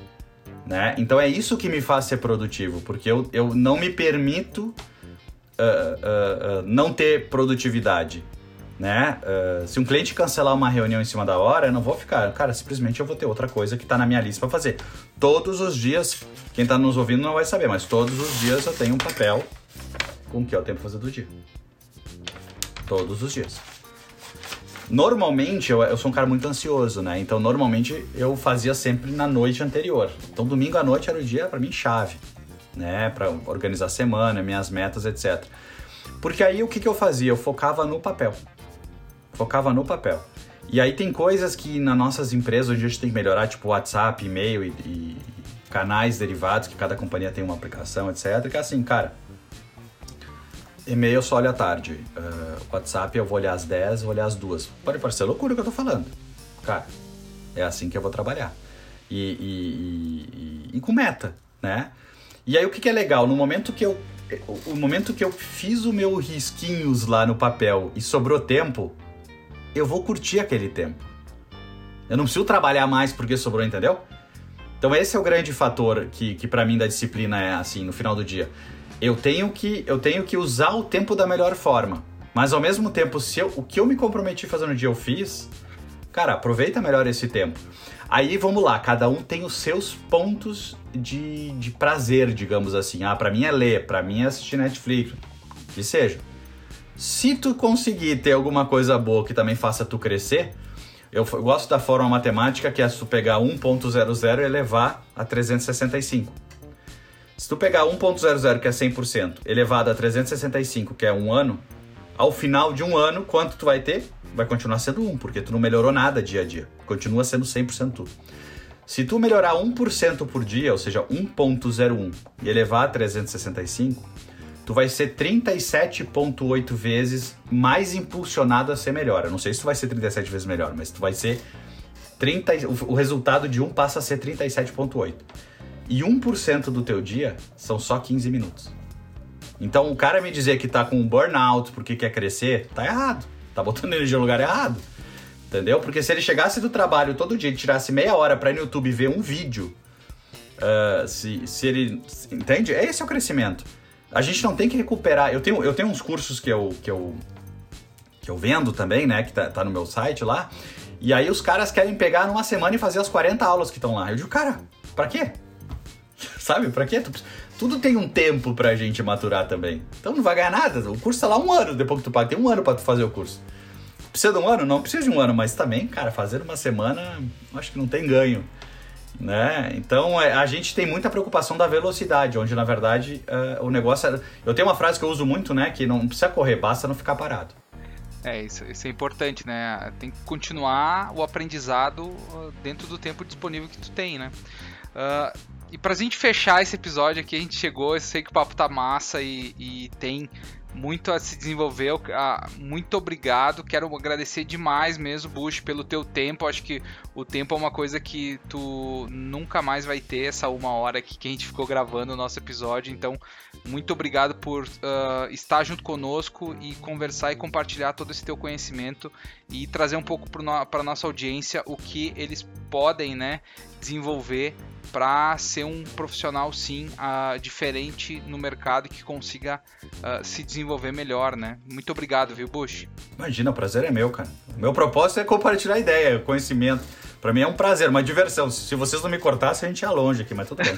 [SPEAKER 3] Né? Então é isso que me faz ser produtivo, porque eu, eu não me permito uh, uh, uh, não ter produtividade. Né? se um cliente cancelar uma reunião em cima da hora, eu não vou ficar. Cara, simplesmente eu vou ter outra coisa que está na minha lista para fazer. Todos os dias, quem está nos ouvindo não vai saber, mas todos os dias eu tenho um papel com o que eu tenho que fazer do dia. Todos os dias. Normalmente, eu, eu sou um cara muito ansioso, né? Então, normalmente, eu fazia sempre na noite anterior. Então, domingo à noite era o dia, para mim, chave, né? Para organizar a semana, minhas metas, etc. Porque aí, o que, que eu fazia? Eu focava no papel. Focava no papel. E aí, tem coisas que nas nossas empresas, hoje a gente tem que melhorar, tipo WhatsApp, e-mail e, e canais derivados, que cada companhia tem uma aplicação, etc. Que é assim, cara e-mail eu só olho à tarde. Uh, WhatsApp eu vou olhar às 10, vou olhar às 2. Pode parecer loucura o que eu tô falando. Cara, é assim que eu vou trabalhar. E, e, e, e com meta, né? E aí o que, que é legal? No momento que eu. O momento que eu fiz o meu risquinhos lá no papel e sobrou tempo, eu vou curtir aquele tempo. Eu não preciso trabalhar mais porque sobrou, entendeu? Então esse é o grande fator que, que para mim da disciplina é assim, no final do dia eu tenho que eu tenho que usar o tempo da melhor forma. Mas ao mesmo tempo, se eu, o que eu me comprometi fazer no dia eu fiz, cara, aproveita melhor esse tempo. Aí vamos lá, cada um tem os seus pontos de, de prazer, digamos assim. Ah, para mim é ler, para mim é assistir Netflix, que seja. Se tu conseguir ter alguma coisa boa que também faça tu crescer, eu, gosto da forma matemática que é tu pegar 1.00 e elevar a 365. Se tu pegar 1.00, que é 100%, elevado a 365, que é um ano, ao final de um ano, quanto tu vai ter? Vai continuar sendo 1, porque tu não melhorou nada dia a dia. Continua sendo 100% tu. Se tu melhorar 1% por dia, ou seja, 1.01, e elevar a 365, tu vai ser 37.8 vezes mais impulsionado a ser melhor. Eu não sei se tu vai ser 37 vezes melhor, mas tu vai ser 30, o resultado de 1 passa a ser 37.8 e 1% do teu dia são só 15 minutos. Então o cara me dizer que tá com um burnout porque quer crescer, tá errado. Tá botando energia no lugar errado. Entendeu? Porque se ele chegasse do trabalho todo dia e tirasse meia hora para ir no YouTube ver um vídeo, uh, se, se ele. Entende? Esse é o crescimento. A gente não tem que recuperar. Eu tenho, eu tenho uns cursos que eu, que eu, que eu vendo também, né? Que tá, tá no meu site lá. E aí os caras querem pegar numa semana e fazer as 40 aulas que estão lá. Eu digo, cara, pra quê? Sabe? Pra quê? Tudo tem um tempo pra gente maturar também. Então não vai ganhar nada. O curso tá lá um ano depois que tu paga. Tem um ano pra tu fazer o curso. Precisa de um ano? Não precisa de um ano, mas também, cara, fazer uma semana, acho que não tem ganho. Né? Então é, a gente tem muita preocupação da velocidade, onde na verdade uh, o negócio é... Eu tenho uma frase que eu uso muito, né? Que não precisa correr, basta não ficar parado.
[SPEAKER 2] É, isso, isso é importante, né? Tem que continuar o aprendizado dentro do tempo disponível que tu tem, né? Uh, e pra gente fechar esse episódio aqui, a gente chegou, eu sei que o papo tá massa e, e tem muito a se desenvolver. Ah, muito obrigado. Quero agradecer demais mesmo, Bush, pelo teu tempo. Acho que o tempo é uma coisa que tu nunca mais vai ter, essa uma hora aqui que a gente ficou gravando o nosso episódio. Então, muito obrigado por uh, estar junto conosco e conversar e compartilhar todo esse teu conhecimento e trazer um pouco para a nossa audiência o que eles podem né, desenvolver para ser um profissional sim uh, diferente no mercado e que consiga uh, se desenvolver melhor, né? Muito obrigado, viu, Bush?
[SPEAKER 3] Imagina, o prazer é meu, cara. O meu propósito é compartilhar ideia, conhecimento. Pra mim é um prazer, uma diversão. Se vocês não me cortassem, a gente ia longe aqui, mas tudo bem.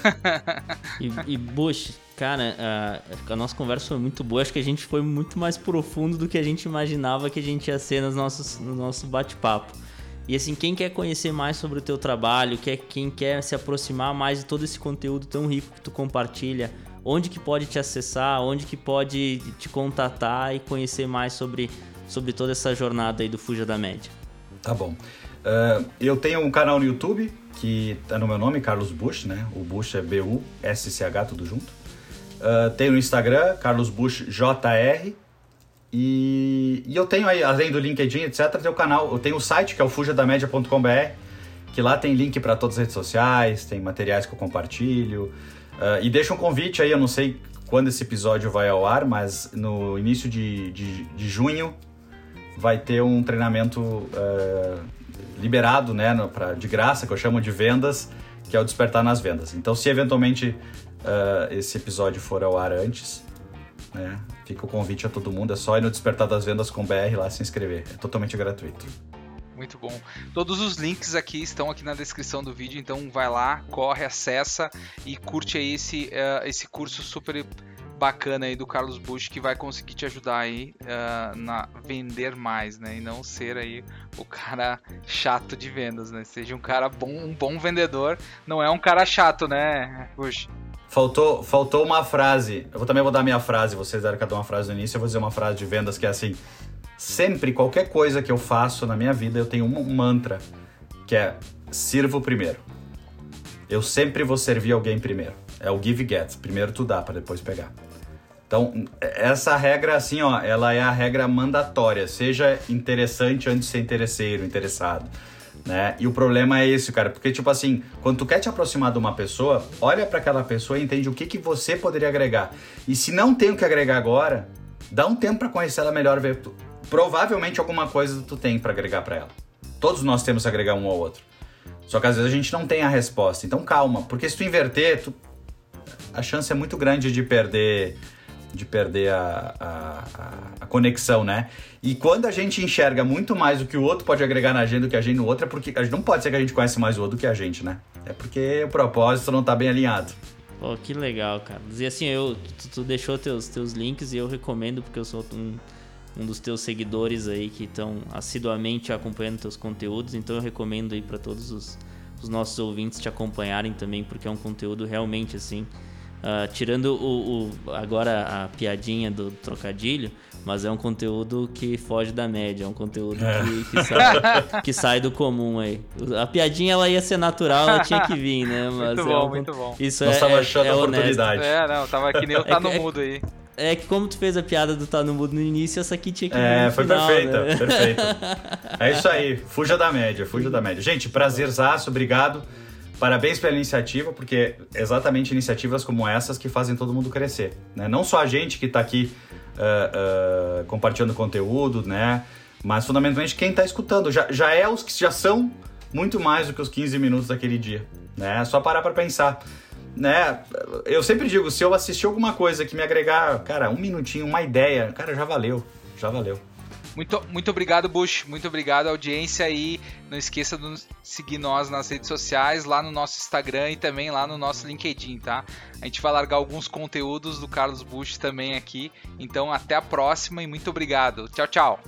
[SPEAKER 1] e, e Bush, cara, a, a, nossa conversa foi muito boa. Acho que a gente foi muito mais profundo do que a gente imaginava que a gente ia ser nos nossos, no nosso bate-papo. E assim, quem quer conhecer mais sobre o teu trabalho, quer, quem quer se aproximar mais de todo esse conteúdo tão rico que tu compartilha, onde que pode te acessar, onde que pode te contatar e conhecer mais sobre, sobre toda essa jornada aí do Fuja da Média?
[SPEAKER 3] Tá bom. Uh, eu tenho um canal no YouTube que tá no meu nome, Carlos Bush, né? O Bush é B-U-S-C-H, tudo junto. Uh, tenho no Instagram, Carlos Bush JR. E, e, eu tenho aí, além do LinkedIn, etc., tem o canal, eu tenho o site que é o fujadamedia.com.br, que lá tem link para todas as redes sociais, tem materiais que eu compartilho. Uh, e deixa um convite aí, eu não sei quando esse episódio vai ao ar, mas no início de, de, de junho vai ter um treinamento uh, liberado, né, no, pra, de graça, que eu chamo de vendas, que é o Despertar nas Vendas. Então, se eventualmente uh, esse episódio for ao ar antes, né, fica o convite a todo mundo, é só ir no Despertar das Vendas com BR lá se inscrever. É totalmente gratuito.
[SPEAKER 2] Muito bom. Todos os links aqui estão aqui na descrição do vídeo, então vai lá, corre, acessa e curte aí esse, uh, esse curso super bacana aí do Carlos Bush que vai conseguir te ajudar aí uh, na vender mais, né? E não ser aí o cara chato de vendas, né? Seja um cara bom, um bom vendedor, não é um cara chato, né, Bush?
[SPEAKER 3] Faltou, faltou uma frase. Eu vou também vou dar minha frase. Vocês deram cada uma frase no início. Eu vou dizer uma frase de vendas que é assim: sempre qualquer coisa que eu faço na minha vida eu tenho um mantra que é sirvo primeiro. Eu sempre vou servir alguém primeiro. É o give get. Primeiro tu dá para depois pegar. Então, essa regra, assim, ó, ela é a regra mandatória. Seja interessante antes de ser interesseiro, interessado. Né? E o problema é esse, cara, porque, tipo assim, quando tu quer te aproximar de uma pessoa, olha para aquela pessoa e entende o que, que você poderia agregar. E se não tem o que agregar agora, dá um tempo para conhecer ela melhor, ver. Provavelmente alguma coisa tu tem para agregar para ela. Todos nós temos que agregar um ao outro. Só que às vezes a gente não tem a resposta. Então calma, porque se tu inverter, tu... a chance é muito grande de perder de perder a, a, a, conexão, né? E quando a gente enxerga muito mais o que o outro pode agregar na agenda do que a gente no outro, é porque a gente não pode ser que a gente conhece mais o outro do que a gente, né? É porque o propósito não tá bem alinhado.
[SPEAKER 1] Pô, que legal, cara. E assim, eu, tu, tu, deixou teus, teus links e eu recomendo, porque eu sou um, um dos teus seguidores aí que estão assiduamente acompanhando teus conteúdos, então eu recomendo aí para todos os, os nossos ouvintes te acompanharem também, porque é um conteúdo realmente assim Uh, tirando o, o, agora a piadinha do trocadilho, mas é um conteúdo que foge da média, é um conteúdo é. que, que, sai, que, sai, do comum aí. A piadinha ela ia ser natural, ela tinha que vir, né?
[SPEAKER 2] Mas muito
[SPEAKER 1] é
[SPEAKER 2] bom,
[SPEAKER 1] um,
[SPEAKER 2] muito bom.
[SPEAKER 1] Isso
[SPEAKER 3] Nós
[SPEAKER 1] é,
[SPEAKER 3] tava achando
[SPEAKER 1] é, é
[SPEAKER 3] a oportunidade.
[SPEAKER 2] É, não, tava que nem eu tá no é mudo aí.
[SPEAKER 1] É que como tu fez a piada do tá no mudo no início, essa aqui tinha que vir
[SPEAKER 3] É,
[SPEAKER 1] no
[SPEAKER 3] foi
[SPEAKER 1] final,
[SPEAKER 3] perfeita,
[SPEAKER 1] né?
[SPEAKER 3] perfeita. É isso aí, fuja da média, fuja da média. Gente, prazerzaço, obrigado. Parabéns pela iniciativa, porque é exatamente iniciativas como essas que fazem todo mundo crescer. Né? Não só a gente que está aqui uh, uh, compartilhando conteúdo, né? mas fundamentalmente quem está escutando. Já, já é os que já são muito mais do que os 15 minutos daquele dia. Né? É só parar para pensar. Né? Eu sempre digo, se eu assistir alguma coisa que me agregar, cara, um minutinho, uma ideia, cara, já valeu, já valeu.
[SPEAKER 2] Muito, muito obrigado, Bush. Muito obrigado, audiência. E não esqueça de seguir nós nas redes sociais, lá no nosso Instagram e também lá no nosso LinkedIn, tá? A gente vai largar alguns conteúdos do Carlos Bush também aqui. Então, até a próxima e muito obrigado. Tchau, tchau.